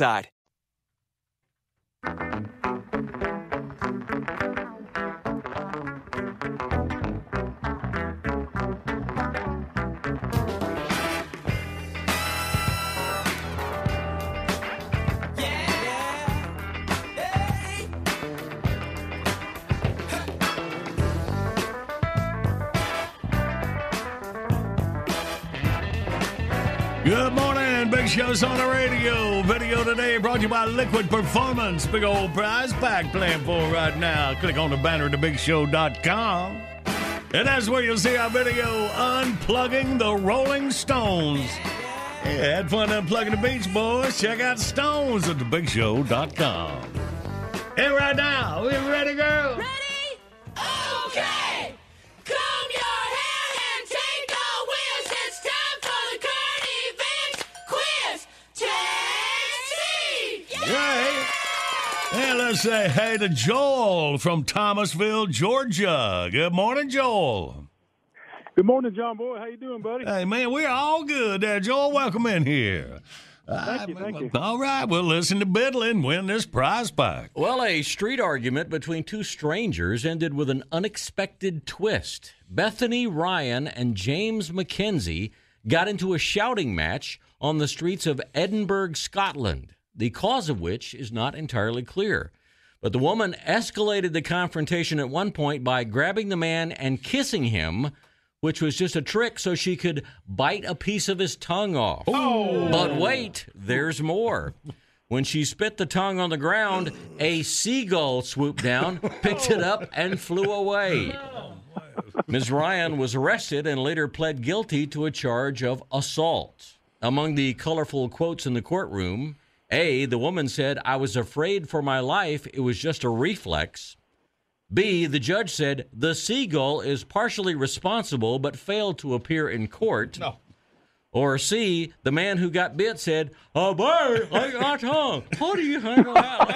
Good Show's on the radio. Video today brought to you by Liquid Performance. Big old prize pack playing for right now. Click on the banner at thebigshow.com. And that's where you'll see our video unplugging the Rolling Stones. Yeah, had fun unplugging the Beach Boys. Check out Stones at thebigshow.com. And right now, we're ready, girl? Okay! And let's say hey to Joel from Thomasville, Georgia. Good morning, Joel. Good morning, John Boy. How you doing, buddy? Hey, man, we're all good there, Joel. Welcome in here. Thank you, thank you. All right, we'll listen to Biddle and win this prize pack. Well, a street argument between two strangers ended with an unexpected twist. Bethany Ryan and James McKenzie got into a shouting match on the streets of Edinburgh, Scotland, the cause of which is not entirely clear. But the woman escalated the confrontation at one point by grabbing the man and kissing him, which was just a trick so she could bite a piece of his tongue off. Oh. But wait, there's more. When she spit the tongue on the ground, a seagull swooped down, picked it up, and flew away. Ms. Ryan was arrested and later pled guilty to a charge of assault. Among the colorful quotes in the courtroom, A, the woman said, I was afraid for my life. It was just a reflex. B. The judge said the seagull is partially responsible but failed to appear in court. No. Or C. The man who got bit said, "A bird like my tongue. How do you handle that?"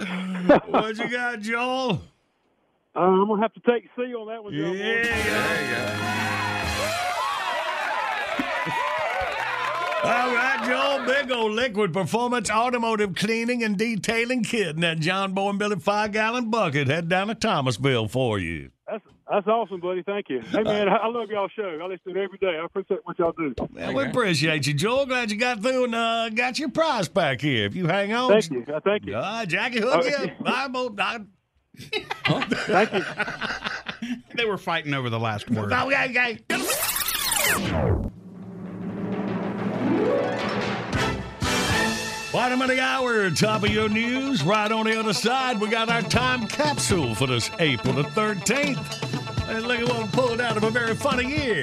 [laughs] what you got, Joel? Uh, I'm gonna have to take C on that one, John Boy. All right, Joel, big old liquid performance automotive cleaning and detailing kit in that John Boy and Billy five gallon bucket. Head down to Thomasville for you. That's that's awesome, buddy. Thank you. Hey man, I I love y'all show. I listen to it every day. I appreciate what y'all do. Well, we appreciate you, Joel. Glad you got through and uh, got your prize back here. If you hang on, Thank you. Uh, thank you. All right, Jackie, hook Oh, you up. [laughs] Bye, Bo. I- Thank you. They were fighting over the last word. Okay, okay. Bottom of the hour, top of your news. Right on the other side, we got our time capsule for this April the 13th. And look at what we pulled out of a very funny year.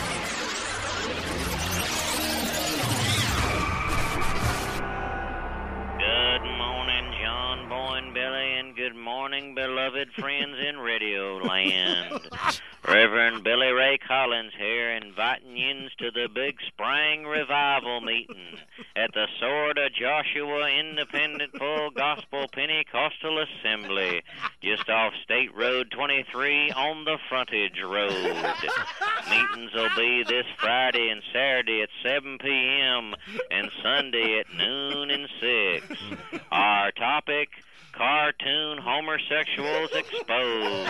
Meetings will be this Friday and Saturday at 7 p.m. and Sunday at noon and 6. Our topic cartoon homosexuals exposed.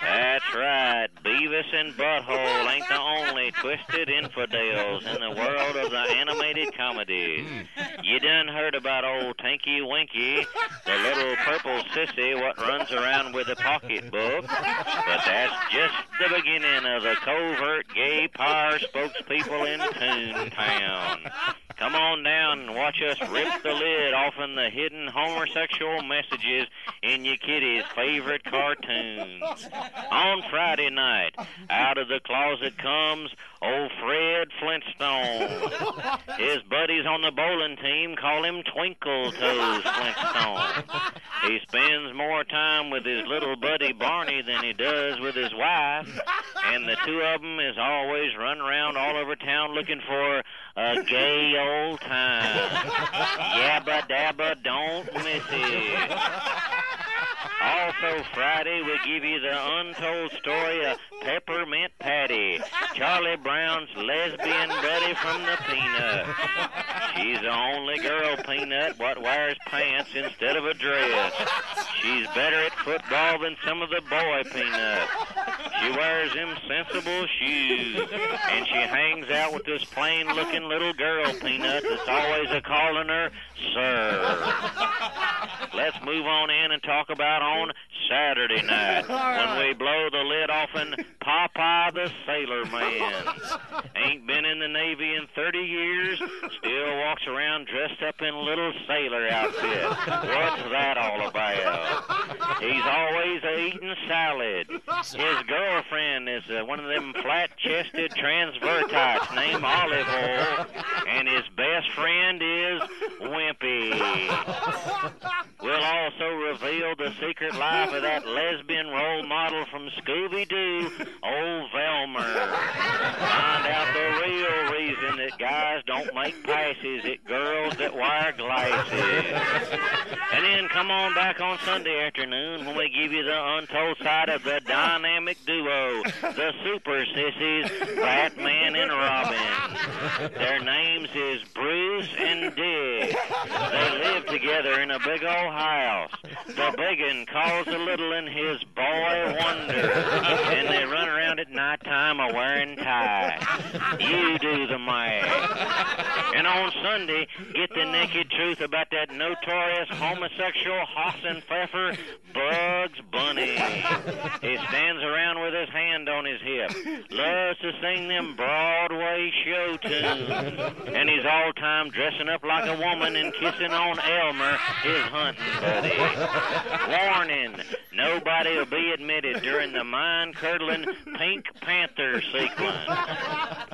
That's right. Beavis and Butthole ain't the only twisted infidels in the world of the animated comedies. You done heard about old Tinky Winky, the little purple sissy what runs around with a pocketbook. But that's just the beginning of the covert gay power spokespeople in Toontown. Come on down and watch us rip the lid off in the hidden homosexual messages in your kiddies' favorite cartoons. On Friday night, out of the closet comes old Fred Flintstone. His buddies on the bowling team call him Twinkle Toes Flintstone. He spends more time with his little buddy Barney than he does with his wife, and the two of them is always running around all over town looking for a gay old time. Yabba dabba, don't miss it. Also, Friday, we give you the untold story of Peppermint Patty, Charlie Brown's lesbian buddy from the Peanut. She's the only girl Peanut what wears pants instead of a dress. She's better at football than some of the boy Peanut. She wears them sensible shoes, and she hangs out with this plain-looking little girl Peanut that's always a calling her sir. Let's move on in and talk about on Saturday night [laughs] when we blow the lid off in Popeye the Sailor Man. [laughs] Ain't been in the Navy in 30 years, still walks around dressed up in little sailor outfit. What's that all about? He's always eating salad. His girlfriend is uh, one of them flat-chested transvertites named Olive Oyl, and his best friend is Wimpy. We'll also reveal the secret life of that lesbian role model from Scooby-Doo, old Velmer. Find out the real reason that guys don't make passes at girls that wear glasses. And then come on back on Sunday afternoon when we give you the untold side of the dynamic duo, the Super Sissies, Batman and Robin. Their names is Bruce and Dick. They live together in a big old house. The big un calls the little un his boy wonder. And they run around at nighttime time of wearing tie. You do the math. And on Sunday, get the naked truth about that notorious homosexual hasenpfeffer, Bugs Bunny. He stands around with his hand on his hip, loves to sing them Broadway show tunes, and he's all time dressing up like a woman and kissing on Elmer, his hunting buddy. Warning: nobody will be admitted during the mind-curdling Pink Panther sequence.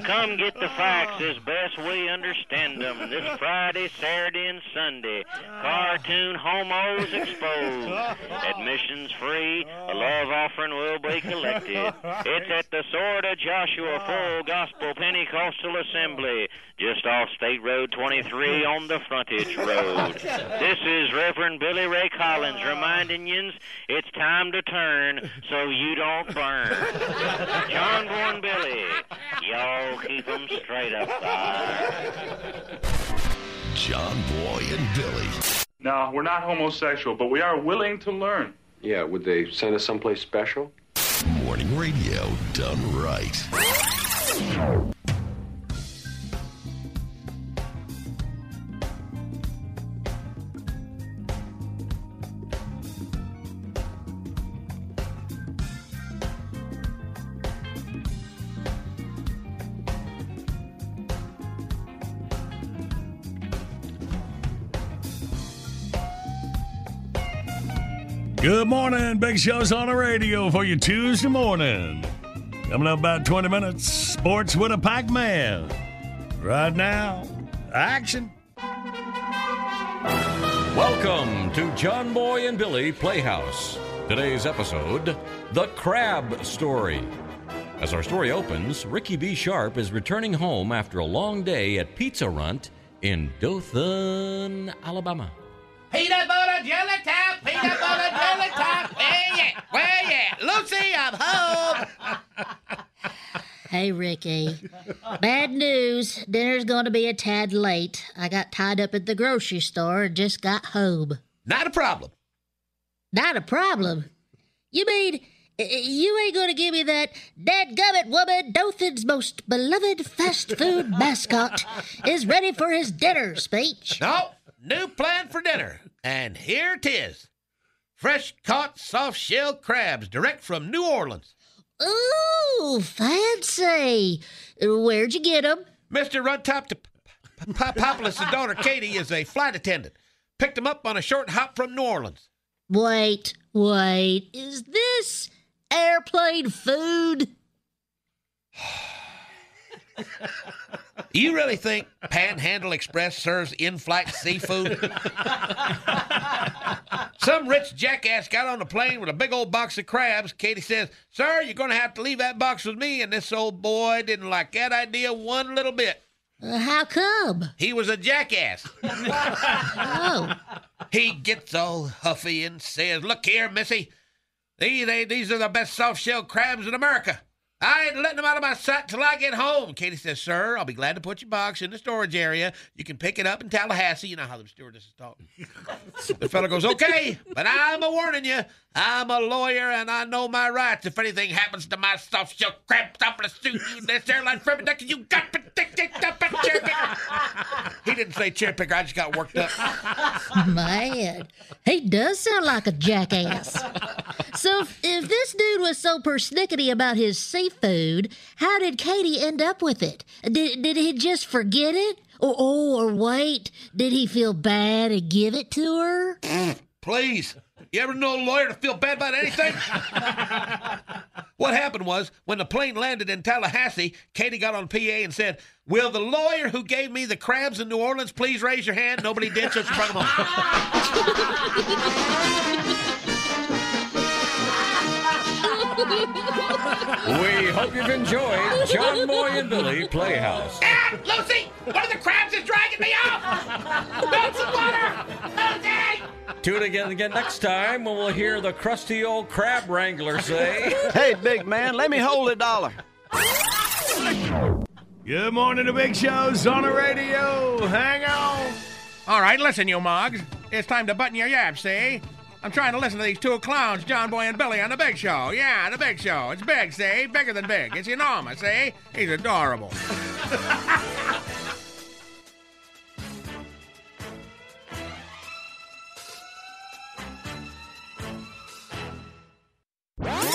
Come get the facts as best we understand them this [laughs] Friday, Saturday, and Sunday. Cartoon homos exposed. [laughs] Admissions free. A love offering will be collected. [laughs] It's at the Sword of Joshua Full Gospel Pentecostal Assembly, just off State Road 23 on the frontage road. This is Reverend Billy Ray Collins reminding yous it's time to turn so you don't burn. John Born Billy, y'all keep 'em straight up there. [laughs] John Boy and Billy. No, we're not homosexual, but we are willing to learn. Yeah, would they send us someplace special? Morning radio done right. Morning. Big Show's on the radio for you Tuesday morning. Coming up about 20 minutes, sports with a Pac Man. Right now, action. Welcome to John Boy and Billy Playhouse. Today's episode The Crab Story. As our story opens, Ricky B. Sharp is returning home after a long day at Pizza Runt in Dothan, Alabama. Peanut butter jelly top, peanut butter jelly top. Where ya? Where ya? Lucy, I'm home. Hey, Ricky. Bad news. Dinner's going to be a tad late. I got tied up at the grocery store and just got home. Not a problem. Not a problem. You mean you ain't going to give me that dadgummit woman, Dothan's most beloved fast food mascot, is ready for his dinner speech? No, new plan for dinner. And here it is. Fresh caught soft shell crabs direct from New Orleans. Ooh, fancy. Where'd you get 'em? Mr. Runtop to Populous' daughter Katie is a flight attendant. Picked him up on a short hop from New Orleans. Wait, wait. Is this airplane food? [sighs] [sighs] You really think Panhandle Express serves in-flight seafood? Some rich jackass got on the plane with a big old box of crabs. Katie says, Sir, you're going to have to leave that box with me. And this old boy didn't like that idea one little bit. Uh, how come? He was a jackass. oh. He gets all huffy and says, Look here, Missy. These, these are the best soft shell crabs in America. I ain't letting them out of my sight till I get home. Katie says, Sir, I'll be glad to put your box in the storage area. You can pick it up in Tallahassee. You know how the stewardesses talk. [laughs] the fellow goes, Okay, but I'm a warning you. I'm a lawyer and I know my rights. If anything happens to my soft shell I'm going to sue you in this airline for everything you got predicted up a chair picker. He didn't say chair picker. I just got worked up. Man, he does sound like a jackass. So, if, if this dude was so persnickety about his seafood, how did Katie end up with it? Did, did he just forget it? Or, oh, or wait, did he feel bad and give it to her? Please. You ever know a lawyer to feel bad about anything? [laughs] what happened was, when the plane landed in Tallahassee, Katie got on PA and said, Will the lawyer who gave me the crabs in New Orleans please raise your hand? Nobody did, so she brought them on. We hope you've enjoyed John Boy and Billy Playhouse. Ah, Lucy! One of the crabs is dragging me off! Build some water! Lucy! Tune again again next time when we'll hear the crusty old crab wrangler say, [laughs] Hey, big man, let me hold a dollar. Good morning to Big Show's on the radio. Hang on. All right, listen, you mugs. It's time to button your yaps, see? I'm trying to listen to these two clowns, John Boy and Billy, on the Big Show. Yeah, the Big Show. It's big, see? Bigger than big. It's enormous, see? He's adorable. [laughs] What?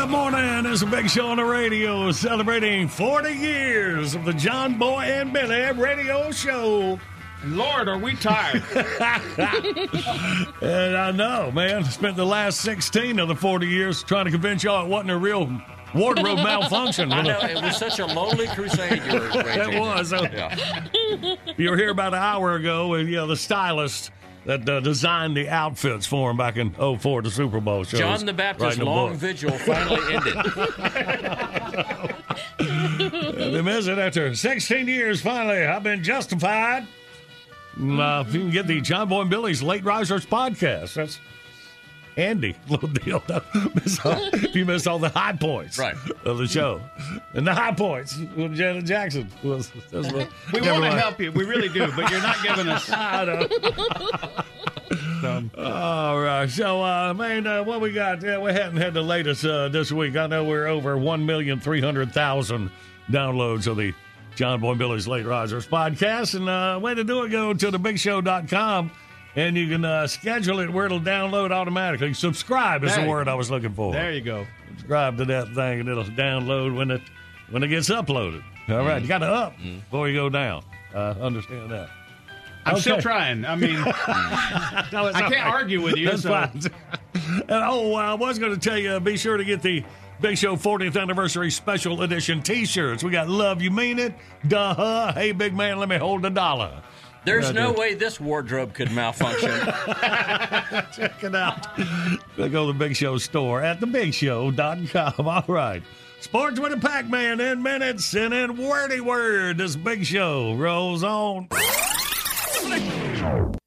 Good morning. It's a big show on the radio celebrating 40 years of the John Boy and Billy radio show. Lord, are we tired? [laughs] and I know, man. Spent the last 16 of the 40 years trying to convince y'all it wasn't a real wardrobe [laughs] malfunction. I know, it was such a lonely crusade you were raging. [laughs] It was. Yeah. You were here about an hour ago, and you know the stylist that uh, designed the outfits for him back in 04 the Super Bowl shows. John the Baptist writing a long book. vigil finally ended. [laughs] They miss it after 16 years. Finally, I've been justified. Mm, Uh, if you can get the John Boy and Billy's Late Risers podcast, that's Andy. [laughs] Little deal. [laughs] Miss all- if you missed all the high points Right. of the show, and the high points with Janet Jackson [laughs] was. was we want to help you. We really do, but you're not giving us. I know. All right. So, uh, man, uh, what we got? Yeah, we hadn't had the latest uh, this week. I know we're over 1,300,000 downloads of the John Boy and Billy's Late Risers podcast. And uh, way to do it, go to thebigshow.com and you can uh, schedule it where it'll download automatically. Subscribe is There the word. I was looking for. There you go. Subscribe to that thing and it'll download when it when it gets uploaded. All right. You got to up before you go down. Uh, understand that. I'm still trying. I mean, [laughs] [laughs] No, I can't right. argue with you. That's so- fine. [laughs] And, oh, I was going to tell you, be sure to get the Big Show 40th Anniversary Special Edition T-shirts. We got Love You Mean It, Duh, Hey Big Man, Let Me Hold a Dollar. There's Yeah, no way this wardrobe could malfunction. [laughs] Check it out. Go to the Big Show store at thebigshow.com. All right. Sports with a Pac-Man in minutes and in wordy word. This Big Show rolls on.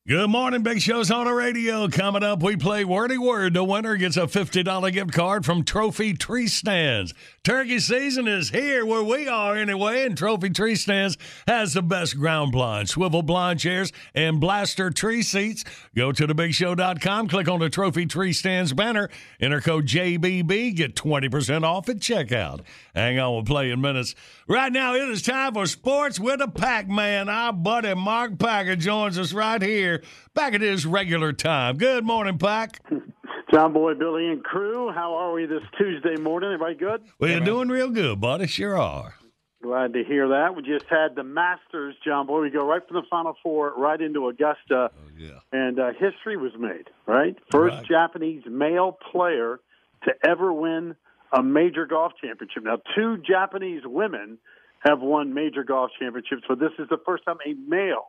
Good morning, Big Show's on the radio. Coming up, we play Wordy Word. The winner gets a $50 gift card from Trophy Tree Stands. Turkey season is here where we are anyway, and Trophy Tree Stands has the best ground blinds, swivel blind chairs, and blaster tree seats. Go to thebigshow.com, click on the Trophy Tree Stands banner, enter code JBB, get 20% off at checkout. Hang on, we'll play in minutes. Right now, it is time for Sports with a Pac-Man. Our buddy Mark Packer joins us right here, back at his regular time. Good morning, Pack. [laughs] John Boy, Billy, and crew. How are we this Tuesday morning? Everybody good? Well, you're doing real good, buddy. Sure are. Glad to hear that. We just had the Masters, John Boy. We go right from the Final Four right into Augusta. yeah. And uh, history was made, right? First Right. Japanese male player to ever win a major golf championship. Now, two Japanese women have won major golf championships, but this is the first time a male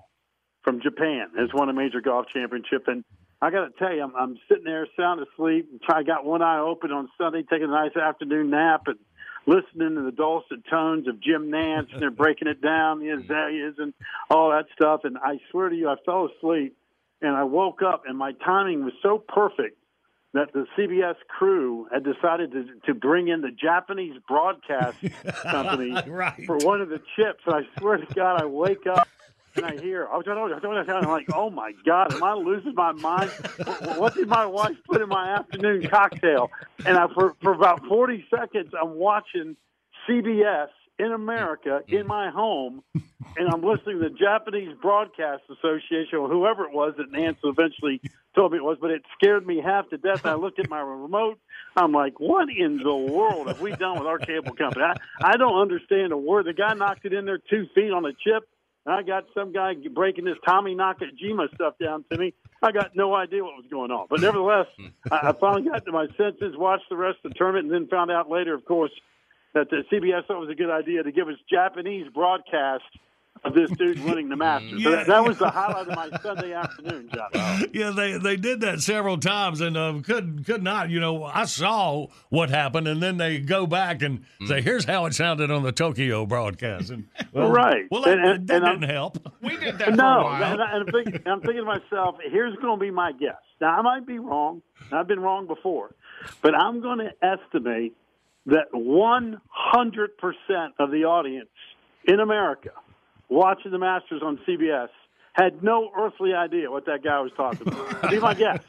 from Japan has won a major golf championship. And I got to tell you, I'm, I'm sitting there sound asleep. I got one eye open on Sunday, taking a nice afternoon nap and listening to the dulcet tones of Jim Nantz, and they're breaking it down, the azaleas and all that stuff. And I swear to you, I fell asleep and I woke up, and my timing was so perfect that the CBS crew had decided to, to bring in the Japanese broadcast [laughs] company [laughs] Right. for one of the chips. And I swear to God, I wake up and I hear, oh, I'm like, oh my God, am I losing my mind? What what did my wife put in my afternoon cocktail? And I, for, for about 40 seconds, I'm watching CBS in America in mm. my home, and I'm listening to the Japanese Broadcast Association or whoever it was that Nantz eventually told me it was, but it scared me half to death. I looked at my remote. I'm like, what in the world have we done with our cable company? I, I don't understand a word. The guy knocked it in there two feet on a chip. And I got some guy breaking this Tommy Nakajima stuff down to me. I got no idea what was going on. But nevertheless, I, I finally got to my senses, watched the rest of the tournament, and then found out later, of course, that the CBS thought it was a good idea to give us Japanese broadcast of this dude winning the Masters. So Yeah. that, that was the highlight of my Sunday afternoon, Johnny. Yeah, they they did that several times and uh, could could not. You know, I saw what happened, and then they go back and say, "Here's how it sounded on the Tokyo broadcast." And, [laughs] well, Right. Well, that, And- and- that and I'm- didn't help. We did that for a No, while. and, I- and I'm, thinking, I'm thinking to myself, here's going to be my guess. Now, I might be wrong. I've been wrong before. But I'm going to estimate that 100% of the audience in America watching the Masters on CBS had no earthly idea what that guy was talking about. be my [laughs] guess.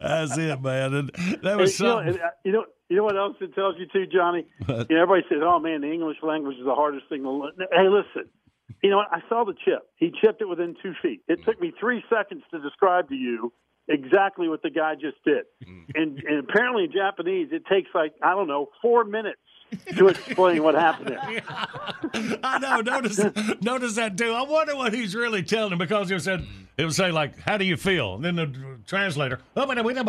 That's it, man. And that And, was you, know, something. and, uh, you know, you know what else it tells you too, Johnny? What? You know, everybody says, "Oh man, the English language is the hardest thing to learn." Hey, listen. You know what? I saw the chip. He chipped it within two feet. It took me three seconds to describe to you exactly what the guy just did. And, and apparently in Japanese, it takes like I don't know four minutes to explain what happened there. [laughs] I know. Notice, notice that too. I wonder what he's really telling him because he said it would say like, "How do you feel?" And then the translator, "Oh, but we don't.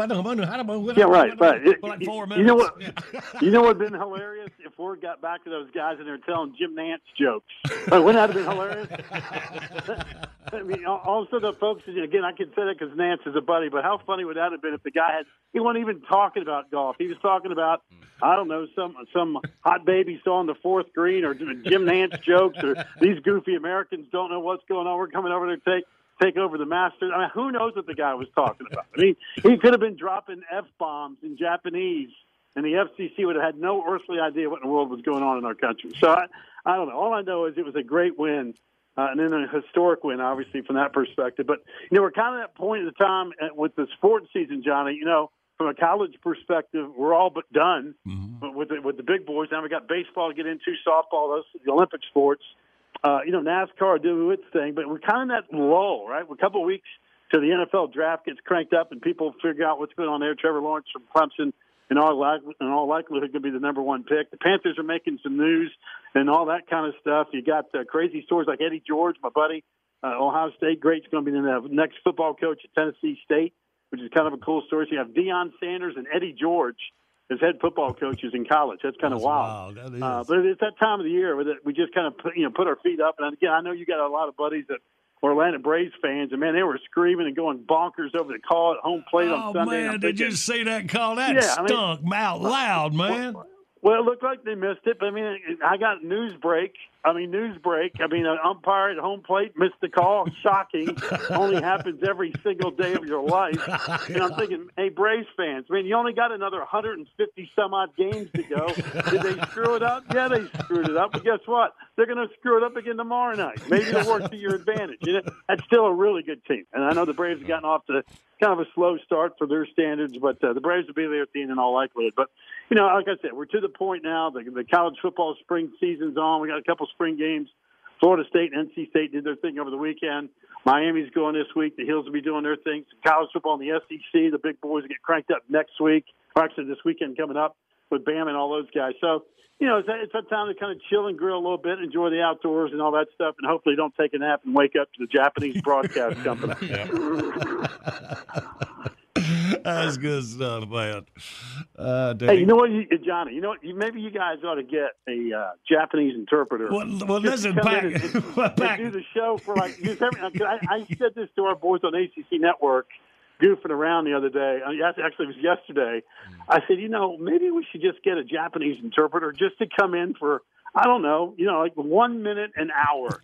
right, right. It- For like you- four You know what? minutes. [laughs] You know what would have been hilarious if word got back to those guys and they're telling Jim Nantz jokes. Like, wouldn't that have been hilarious? [laughs] I mean, all- all of a sudden, the folks again. I can say that because Nantz is a buddy, but how funny would that have been if the guy had? He wasn't even talking about golf. He was talking about I don't know some some hot baby saw on the fourth green or Jim Nantz [laughs] jokes or these goofy Americans don't know what's going on. We're coming over there to take take over the Masters. I mean, who knows what the guy was talking about? I mean, he could have been dropping f bombs in Japanese, and the FCC would have had no earthly idea what in the world was going on in our country. So I, I don't know. All I know is it was a great win. Uh, and then a historic win, obviously, from that perspective. But, you know, we're kind of at that point in the time with the sports season, Johnny. You know, from a college perspective, we're all but done. But with the, with the big boys, now we got baseball to get into, softball, those the Olympic sports. Uh, you know, NASCAR doing its thing, but we're kind of in that lull, right? We're a couple of weeks till the NFL draft gets cranked up and people figure out what's going on there. Trevor Lawrence from Clemson, in all, like, in all likelihood, going to be the number one pick. The Panthers are making some news and all that kind of stuff. You got uh, crazy stories like Eddie George, my buddy, uh, Ohio State great's going to be the next football coach at Tennessee State, which is kind of a cool story. So you have Deion Sanders and Eddie George as head football coaches in college. That's kind of wild. That is. Uh, but it's that time of the year where we just kind of put, you know put our feet up. And again, I know you got a lot of buddies that Orlando Braves fans, and man, they were screaming and going bonkers over the call at home plate on Oh Sunday. and man, did you see that call? That Yeah, I mean- stunk out loud, man. Well, it looked like they missed it, but I mean, I got news break. I mean, news break. I mean, an umpire at home plate missed the call. Shocking. [laughs] Only happens every single day of your life. [laughs] And I'm thinking, hey, Braves fans, I mean, you only got another 150 some odd games to go. Did they screw it up? Yeah, they screwed it up. But guess what? They're going to screw it up again tomorrow night. Maybe it'll work to your advantage. You know, that's still a really good team. And I know the Braves have gotten off to kind of a slow start for their standards, but uh, the Braves will be there at the end in all likelihood. But you know, like I said, we're to the point now. The, the college football spring season's on. We got a couple spring games. Florida State and NC State did their thing over the weekend. Miami's going this week. The Hills will be doing their thing. College football in the SEC. The big boys will get cranked up next week, or actually this weekend coming up with Bam and all those guys. So, you know, it's it's that time to kind of chill and grill a little bit, enjoy the outdoors and all that stuff, and hopefully don't take a nap and wake up to the Japanese broadcast company. [laughs] That's good stuff, man. Uh, Hey, you know what, you, Johnny? You know what? You, maybe you guys ought to get a uh, Japanese interpreter. Well, well, listen, Pac- and, and [laughs] do the show for like. I, I said this to our boys on ACC Network, goofing around the other day. Actually, it was yesterday. I said, you know, maybe we should just get a Japanese interpreter just to come in for. I don't know, you know, like one minute an hour,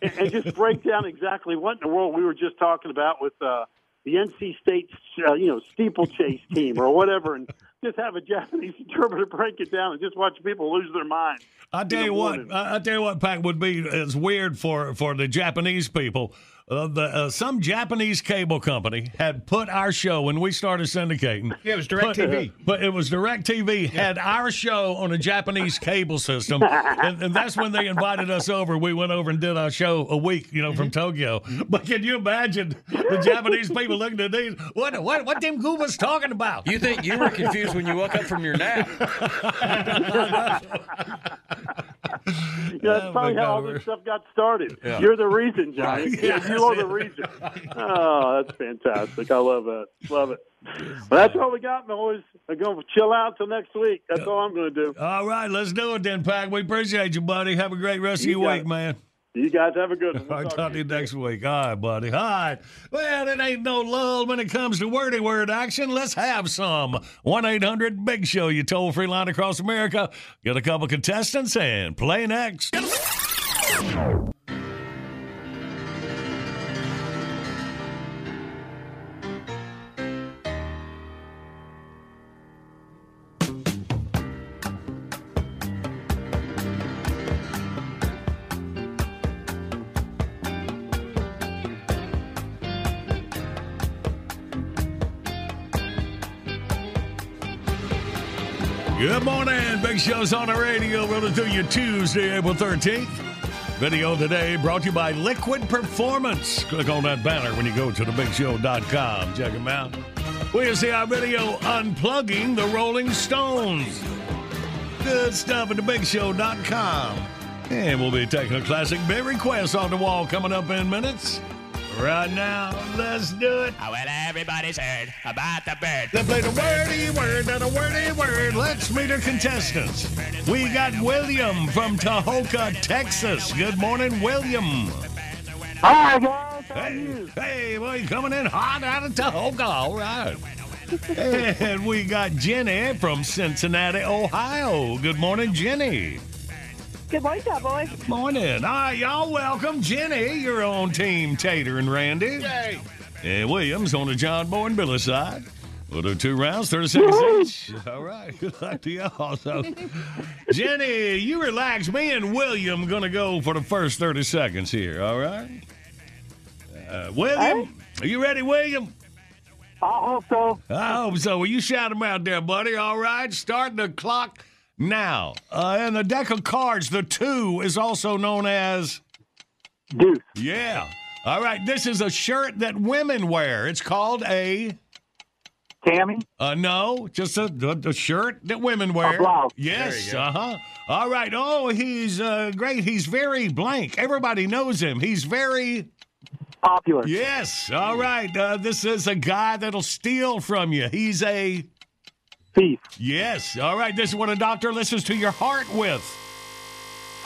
and, and just break down exactly what in the world we were just talking about with uh, the NC State, uh, you know, steeplechase [laughs] team or whatever, and just have a Japanese interpreter break it down and just watch people lose their minds. I tell you what, I, tell you what, Pac would be as weird for for the Japanese people. Uh, the uh, some Japanese cable company had put our show when we started syndicating. Yeah, it was put- DirecTV. but it was DirecTV had our show on a Japanese cable system, [laughs] and, and that's when they invited us over. We went over and did our show a week, you know, from Tokyo. But can you imagine the Japanese people looking at these? What what what Tim Gooba's talking about? You think you were confused when you woke up from your nap? [laughs] [laughs] [laughs] that's oh, probably how all this stuff got started. [laughs] Yeah. You're the reason, [laughs] Johnny. Yeah, you are the reason. Oh, that's fantastic. I love that. Love it. Well, that's all we got, boys. I'm going to chill out till next week. That's all I'm going to do. All right, let's do it then, Pack. We appreciate you, buddy. Have a great rest of your week, it. man. You guys have a good one. All right, talk to you next week. All right, buddy. All right. Well, it ain't no lull when it comes to wordy word action. Let's have some. 1 800 Big Show, you toll free line across America. Get a couple contestants and play next. Good morning. Big Show's on the radio. Rolling through you Tuesday, April 13th. Video today brought to you by Liquid Performance. Click on that banner when you go to thebigshow.com. Check them out. We'll see our video unplugging the Rolling Stones. Good stuff at thebigshow.com. And we'll be taking a classic big request on the wall coming up in minutes. Right now, let's do it. Oh, well, everybody's heard about the bird. Let's play the wordy word, and a wordy word. Let's meet our contestants. We got William from Tahoka, Texas. Good morning, William. Hi, guys. How Hey, hey, well, you coming in hot out of Tahoka. All right. [laughs] and we got Jenny from Cincinnati, Ohio. Good morning, Jenny. Good morning, Cowboy. Morning. All right, y'all welcome Jenny. You're on Team Tater and Randy. Yay. And Williams on the John Boy and Billy side. We'll do two rounds, 30 seconds each. All right. [laughs] Good luck to y'all. So, Jenny, you relax. Me and William going to go for the first 30 seconds here. All right. Uh, William, are you ready, William? I hope so. I hope so. Well, you shout them out there, buddy. All right. Start the clock now. Uh, and the deck of cards, the two is also known as Deuce. Yeah. All right. This is a shirt that women wear. It's called a. Tammy? Uh, no, just a, a, a shirt that women wear. A blouse. Yes. There you go. Uh huh. All right. Oh, he's uh, great. He's very blank. Everybody knows him. He's very popular. Yes. All right. Uh, this is a guy that'll steal from you. He's a thief. Yes. All right. This is what a doctor listens to your heart with.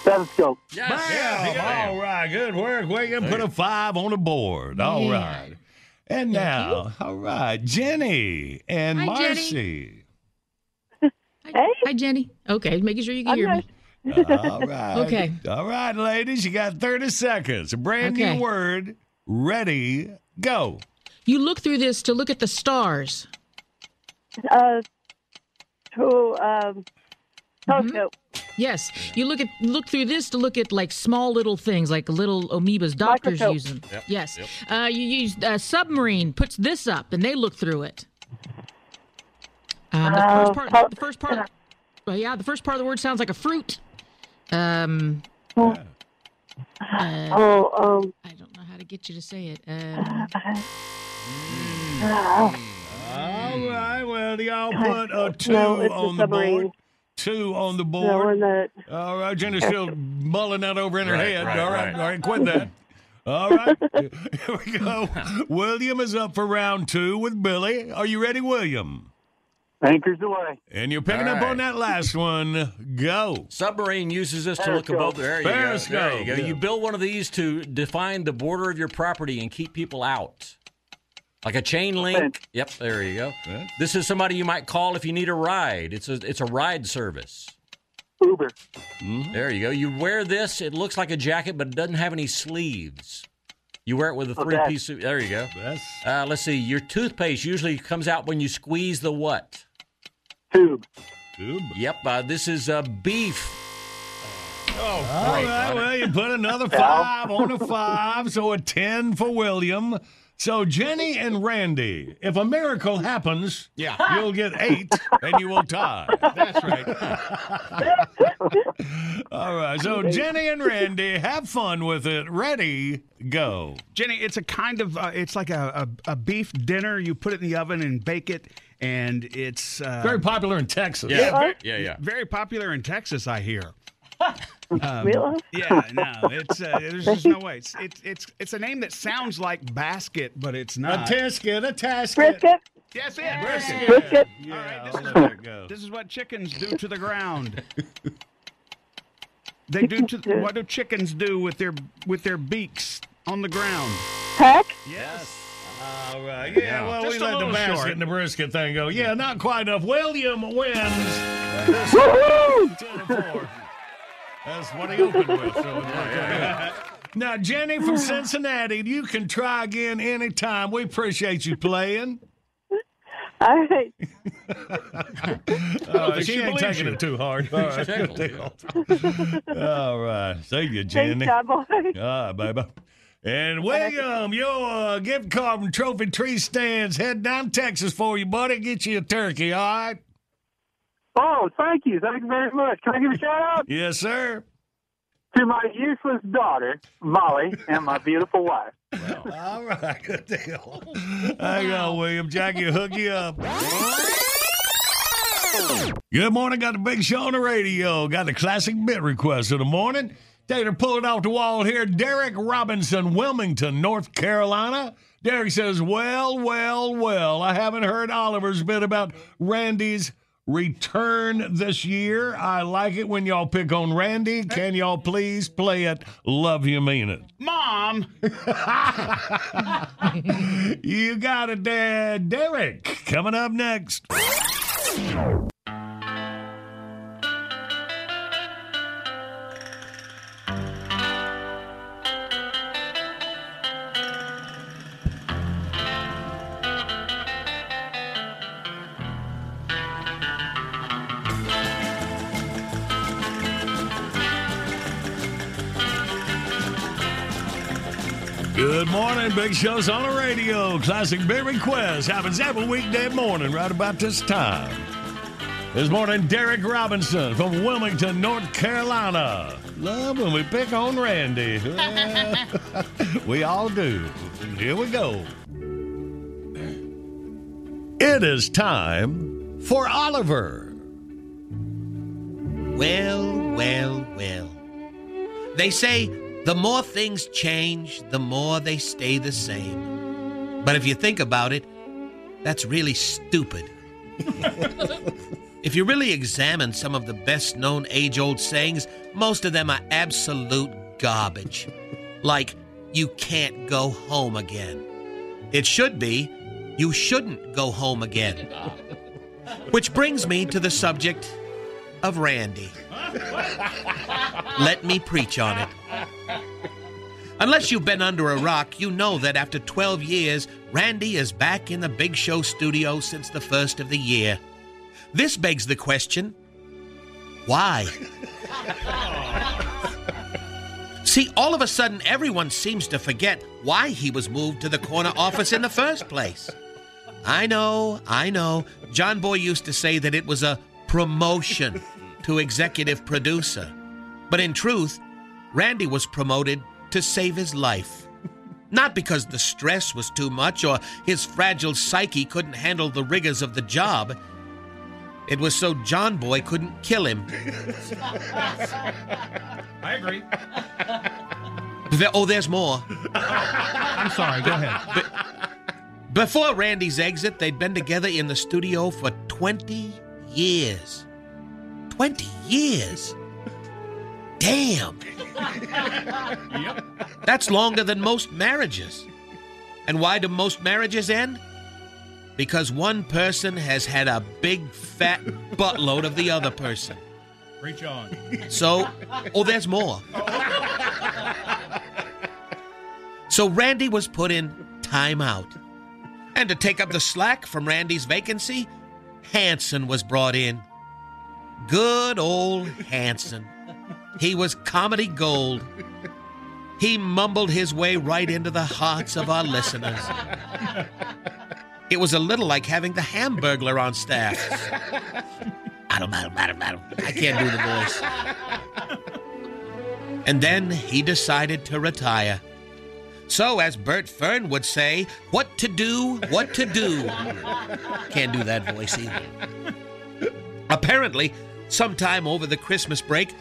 Stethoscope. Bam. All right. Good work, William. Put a five on the board. All Yeah. right. And now, all right, Jenny and Hi, Marcy. Hey. Hi, Jenny. Okay, making sure you can I'm hear me. [laughs] All right. Okay. All right, ladies, you got 30 seconds. A brand Okay. new word. Ready, go. You look through this to look at the stars. Uh, to, um, telescope. Yes, you look at look through this to look at like small little things, like little amoebas. Doctors Microscope. use them. Yep, Yes, yep. Uh, you use a submarine puts this up, and they look through it. Um, the Uh, first part, the first part, well, yeah, the first part of the word sounds like a fruit. Um, Oh, uh, oh, um, I don't know how to get you to say it. Um, [laughs] All right, well, y'all put a two No, on the submarine. board. Two on the board. we're. All right, Jenny's still mulling that over in her Right, head. right, all right, right. all right, quit that. All right, [laughs] here we go. William is up for round two with Billy. Are you ready, William? Anchors away. And you're picking All up on that last one. Go. Submarine uses this to look Periscope. above. There you go. There Periscope, you go. yeah. You build one of these to define the border of your property and keep people out. Like a chain link. Yep, there you go. This is somebody you might call if you need a ride. It's a it's a ride service. Uber. There you go. You wear this. It looks like a jacket, but it doesn't have any sleeves. You wear it with a Okay. three piece. There you go. Uh, let's see. Your toothpaste usually comes out when you squeeze the what? Tube. Tube. Yep. Uh, this is uh, beef. Oh, All right, well, you put another five on a five, so a 10 for William. So, Jenny and Randy, if a miracle happens, Yeah. you'll get eight and you will tie. That's right. [laughs] All right, so Jenny and Randy, have fun with it. Ready, go. Jenny, it's a kind of uh, it's like a, a, a beef dinner. You put it in the oven and bake it, and it's uh, Very popular in Texas. Yeah. very, Yeah, yeah. very popular in Texas. I hear. [laughs] Um, Really? Yeah, no, it's uh, there's just no way. It's, it's it's it's a name that sounds like basket, but it's not. A tisket, a tasket. Brisket. Yes, it brisket. Brisket. All right, this is, There it goes. this is what chickens do to the ground. They do to [laughs] what do chickens do with their with their beaks on the ground? Peck. Yes. All right. Yeah, Yeah. well, Just we let the basket short. and the brisket thing go. Yeah, not quite enough. William wins. Woo-hoo! 10 to 4. That's what he opened with. So it worked out. Now, Jenny from Cincinnati, you can try again anytime. We appreciate you playing. All right. Uh, [laughs] she she ain't believes taking you. it too hard. All right. Good deal. All right. See you, Jenny. John Boy. All right, baby. And William, your uh, gift card from Trophy Tree Stands heading down to Texas for you, buddy. Get you a turkey, all right? Oh, thank you. Thank you very much. Can I give a shout out Yes, sir. to my useless daughter, Molly, and my beautiful wife? [laughs] All right, good deal. Hang on, William. Jackie hook you up. Good morning. Got the big show on the radio. Got the classic bit request of the morning. Taylor, pull it off the wall here. Derek Robinson, Wilmington, North Carolina. Derek says, Well, well, well, I haven't heard Oliver's bit about Randy's return this year. I like it when y'all pick on Randy. Can y'all please play it? Love you, mean it. Mom. [laughs] you got it, Dad. Derek, coming up next. Good morning. Big Show's on the radio. Classic Big Request happens every weekday morning right about this time. This morning, Derek Robinson from Wilmington, North Carolina. Love when we pick on Randy. [laughs] We all do. Here we go. It is time for Oliver. Well, well, well. They say the more things change, the more they stay the same. But if you think about it, that's really stupid. if you really examine some of the best known age old sayings, most of them are absolute garbage. Like, you can't go home again. It should be, you shouldn't go home again. Which brings me to the subject of Randy. [laughs] Let me preach on it. Unless you've been under a rock, you know that after 12 years, Randy is back in the Big Show studio since the first of the year. This begs the question why? [laughs] See, all of a sudden, everyone seems to forget why he was moved to the corner office in the first place. I know, I know. John Boy used to say that it was a promotion to executive producer. But in truth, Randy was promoted to save his life. Not because the stress was too much or his fragile psyche couldn't handle the rigors of the job. It was so John Boy couldn't kill him. I agree. There- oh, there's more. I'm sorry. Go ahead. Before Randy's exit, they'd been together in the studio for 20 years. 20 years? Damn. yep. That's longer than most marriages. And why do most marriages end? Because one person has had a big fat buttload of the other person. Reach on. So, oh, there's more. So Randy was put in timeout. And to take up the slack from Randy's vacancy, Hanson was brought in. Good old Hanson. He was comedy gold. He mumbled his way right into the hearts of our listeners. It was a little like having the Hamburglar on staff. Madam, madam, madam, madam. I can't do the voice. And then he decided to retire. So, as Bert Fern would say, what to do, what to do. Can't do that voice either. Apparently, sometime over the Christmas break,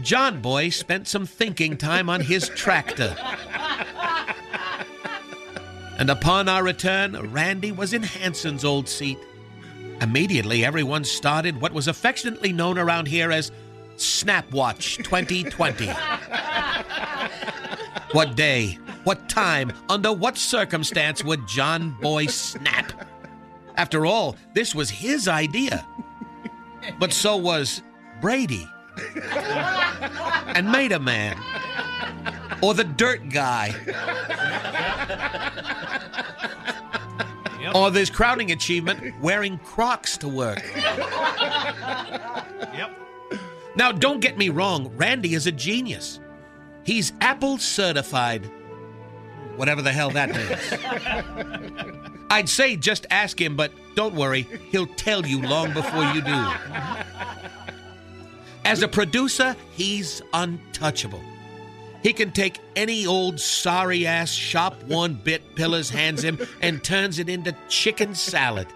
John Boy spent some thinking time on his tractor. And upon our return, Randy was in Hanson's old seat. Immediately, everyone started what was affectionately known around here as Snapwatch 2020. what day, what time, under what circumstance would John Boy snap? After all, this was his idea. But so was Brady and Made a Man or the Dirt Guy. Or this crowning achievement, wearing Crocs to work. Yep. Now, don't get me wrong, Randy is a genius. He's Apple certified. Whatever the hell that means. [laughs] I'd say just ask him, but don't worry, he'll tell you long before you do. As a producer, he's untouchable. He can take any old sorry ass shop one bit Pillars hands him and turns it into chicken salad.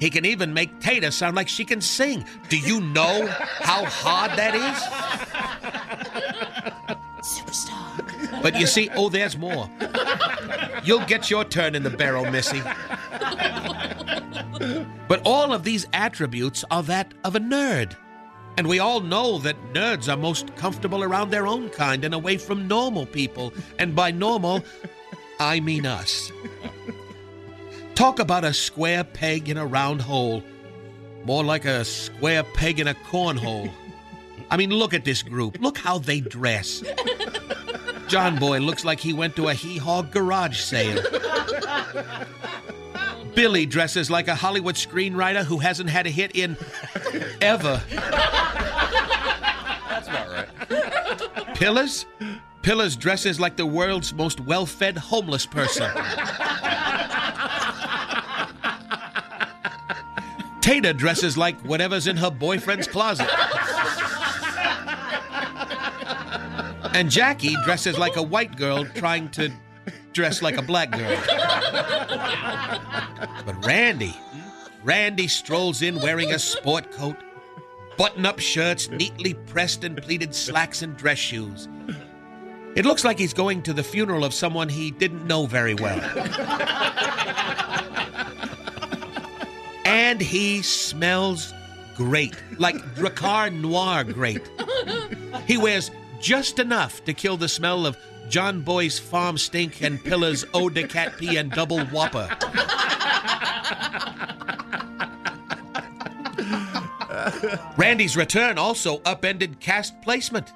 He can even make Tater sound like she can sing. Do you know how hard that is? Superstar. But you see, oh, there's more. You'll get your turn in the barrel, Missy. But all of these attributes are that of a nerd. And we all know that nerds are most comfortable around their own kind and away from normal people. And by normal, I mean us. Talk about a square peg in a round hole. More like a square peg in a cornhole. I mean, look at this group. Look how they dress. John Boy looks like he went to a hee haw garage sale. Billy dresses like a Hollywood screenwriter who hasn't had a hit in ever. That's about right. Pillars? Pillars dresses like the world's most well fed homeless person. Tater dresses like whatever's in her boyfriend's closet. And Jackie dresses like a white girl trying to dress like a black girl. But Randy, Randy strolls in wearing a sport coat, button up shirts, neatly pressed and pleated slacks, and dress shoes. It looks like he's going to the funeral of someone he didn't know very well. and he smells great, like Drakkar Noir great. He wears just enough to kill the smell of John Boy's farm stink and Pillar's eau de cat pee and double whopper. Randy's return also upended cast placement.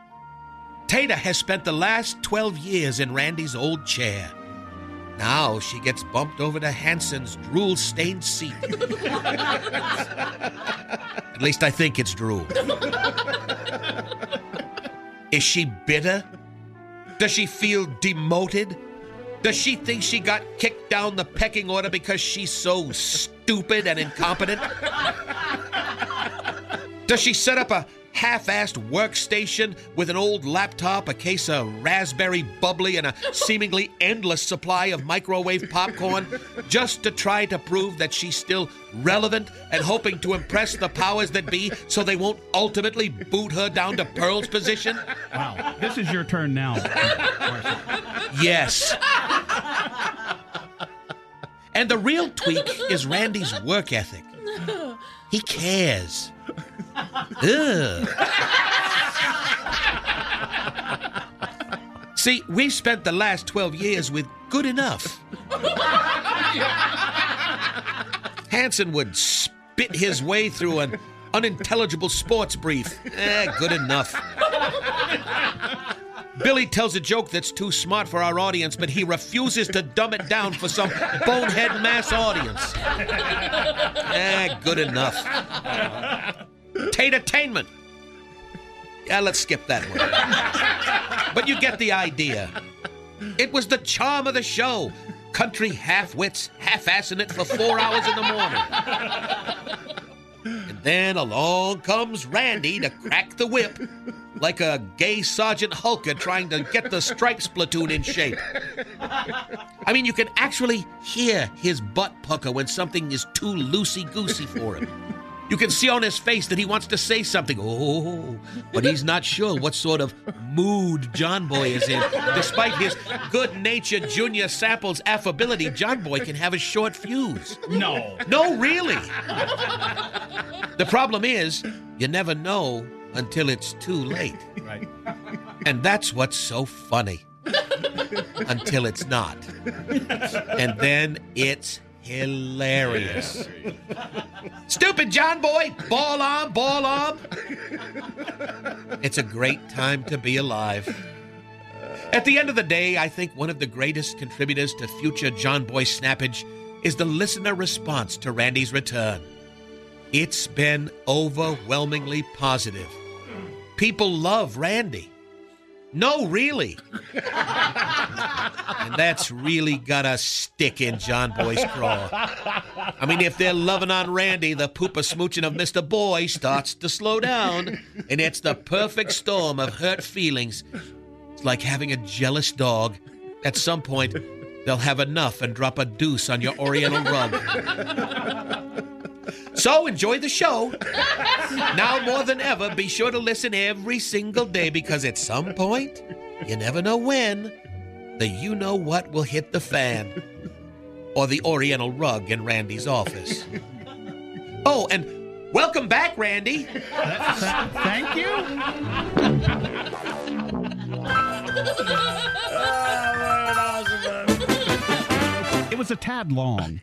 Tater has spent the last 12 years in Randy's old chair. Now she gets bumped over to Hanson's drool stained seat. At least I think it's drool. Is she bitter? Does she feel demoted? Does she think she got kicked down the pecking order because she's so stupid and incompetent? Does she set up a half assed workstation with an old laptop, a case of raspberry bubbly, and a [laughs] seemingly endless supply of microwave popcorn just to try to prove that she's still relevant and hoping to impress the powers that be so they won't ultimately boot her down to Pearl's position? Wow. This is your turn now. Yes. And the real tweak is Randy's work ethic. [laughs] He cares. See, we've spent the last 12 years with good enough. Hanson would spit his way through an unintelligible sports brief. Eh, good enough. Billy tells a joke that's too smart for our audience, but he refuses to dumb it down for some bonehead mass audience. Eh, good enough. Tate-attainment. Yeah, let's skip that one. But you get the idea. It was the charm of the show. Country half-wits half-assing it for four hours in the morning. And then along comes Randy to crack the whip like a gay Sergeant Hulka trying to get the Stripes platoon in shape. I mean, you can actually hear his butt pucker when something is too loosey goosey for him. You can see on his face that he wants to say something. Oh, but he's not sure what sort of mood John Boy is in. Despite his good natured Junior Samples' affability, John Boy can have a short fuse. No. No, really. The problem is, you never know until it's too late. Right. And that's what's so funny. until it's not. And then it's hilarious. Stupid John Boy, ball on, ball on. It's a great time to be alive. At the end of the day, I think one of the greatest contributors to future John Boy snappage is the listener response to Randy's return. It's been overwhelmingly positive. People love Randy. No, really. and that's really got a stick in John Boy's craw. I mean, if they're loving on Randy, the pooper smooching of Mr. Boy starts to slow down, and it's the perfect storm of hurt feelings. It's like having a jealous dog. At some point, they'll have enough and drop a deuce on your Oriental rug. So enjoy the show. Now more than ever, be sure to listen every single day because at some point, you never know when, the you know what will hit the fan. Or the Oriental rug in Randy's office. Oh, and welcome back, Randy. Thank you. It was a tad long.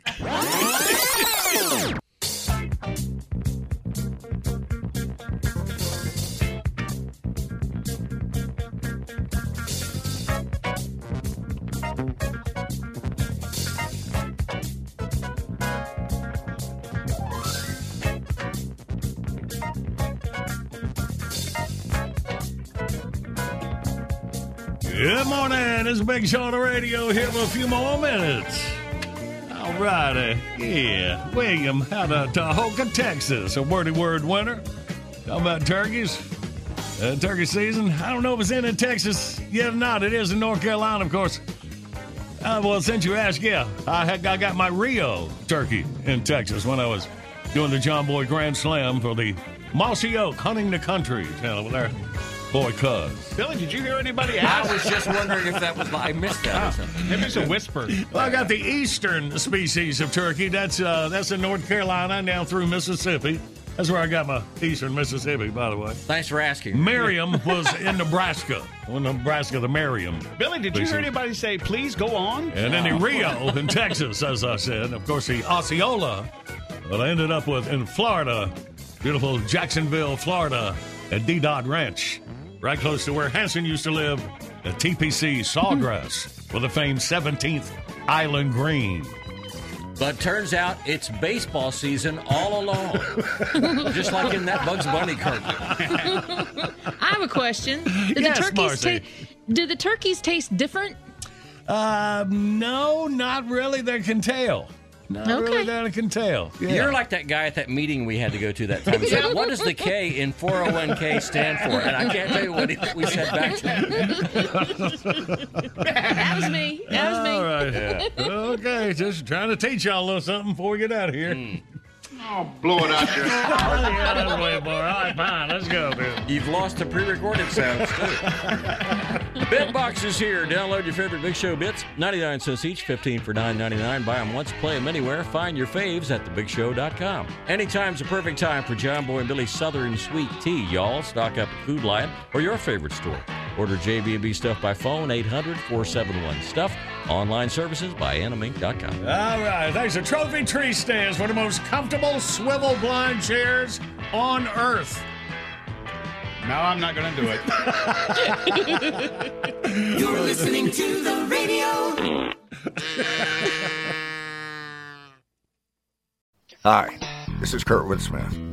Good morning. It's Big Show on the radio here for a few more minutes. All righty. Yeah. William out of Tahoka, Texas. A wordy word winner. Talking about turkeys. Uh, turkey season. I don't know if it's in in Texas yet or not. It is in North Carolina, of course. Uh, well, since you asked, yeah, I, had, I got my Rio turkey in Texas when I was doing the John Boy Grand Slam for the Mossy Oak Hunting the Country channel there. Boy, cuz. Billy, did you hear anybody I was just wondering if that was. I missed that. or. Maybe it's a whisper. Well, I got the eastern species of turkey. That's uh, that's in North Carolina and down through Mississippi. That's where I got my eastern Mississippi, by the way. Thanks for asking. Merriam was in Nebraska. Well, Nebraska, the Merriam. Billy, did you hear anybody say, please go on? And then the Rio in Texas, as I said. Of course, the Osceola. Well, I ended up with in Florida, beautiful Jacksonville, Florida, at D. Dot Ranch, right close to where Hanson used to live, the TPC Sawgrass, with the famed 17th Island Green. But turns out it's baseball season all along. [laughs] Just like in that Bugs Bunny cartoon. I have a question. Do Yes, the turkeys Marcy. ta- do the turkeys taste different? Uh, no, not really. They can tell. Not really Okay. that I can tell. Yeah. You're like that guy at that meeting we had to go to that time. He said, What does the K in 401k stand for? And I can't tell you what he- we said back to him. That was me. That was me. All right. Okay, just trying to teach y'all a little something before we get out of here. Hmm. Oh, blow it out there. yeah, that's way more. All right, fine. Let's go, Bill. You've lost the pre-recorded sounds too. [laughs] Bitbox is here. Download your favorite Big Show bits. 99 cents each, 15 for 9.99. Buy them once, play them anywhere. Find your faves at thebigshow.com. Anytime's a perfect time for John Boy and Billy's Southern Sweet Tea, y'all. Stock up at Food Lion or your favorite store. Order JB&B stuff by phone 800-471-STUFF. Online services by animink.com. All right. Thanks to Trophy Tree Stands for the most comfortable swivel blind chairs on earth. No, I'm not going to do it. [laughs] You're listening to the radio. Hi, this is Kurtwood Smith.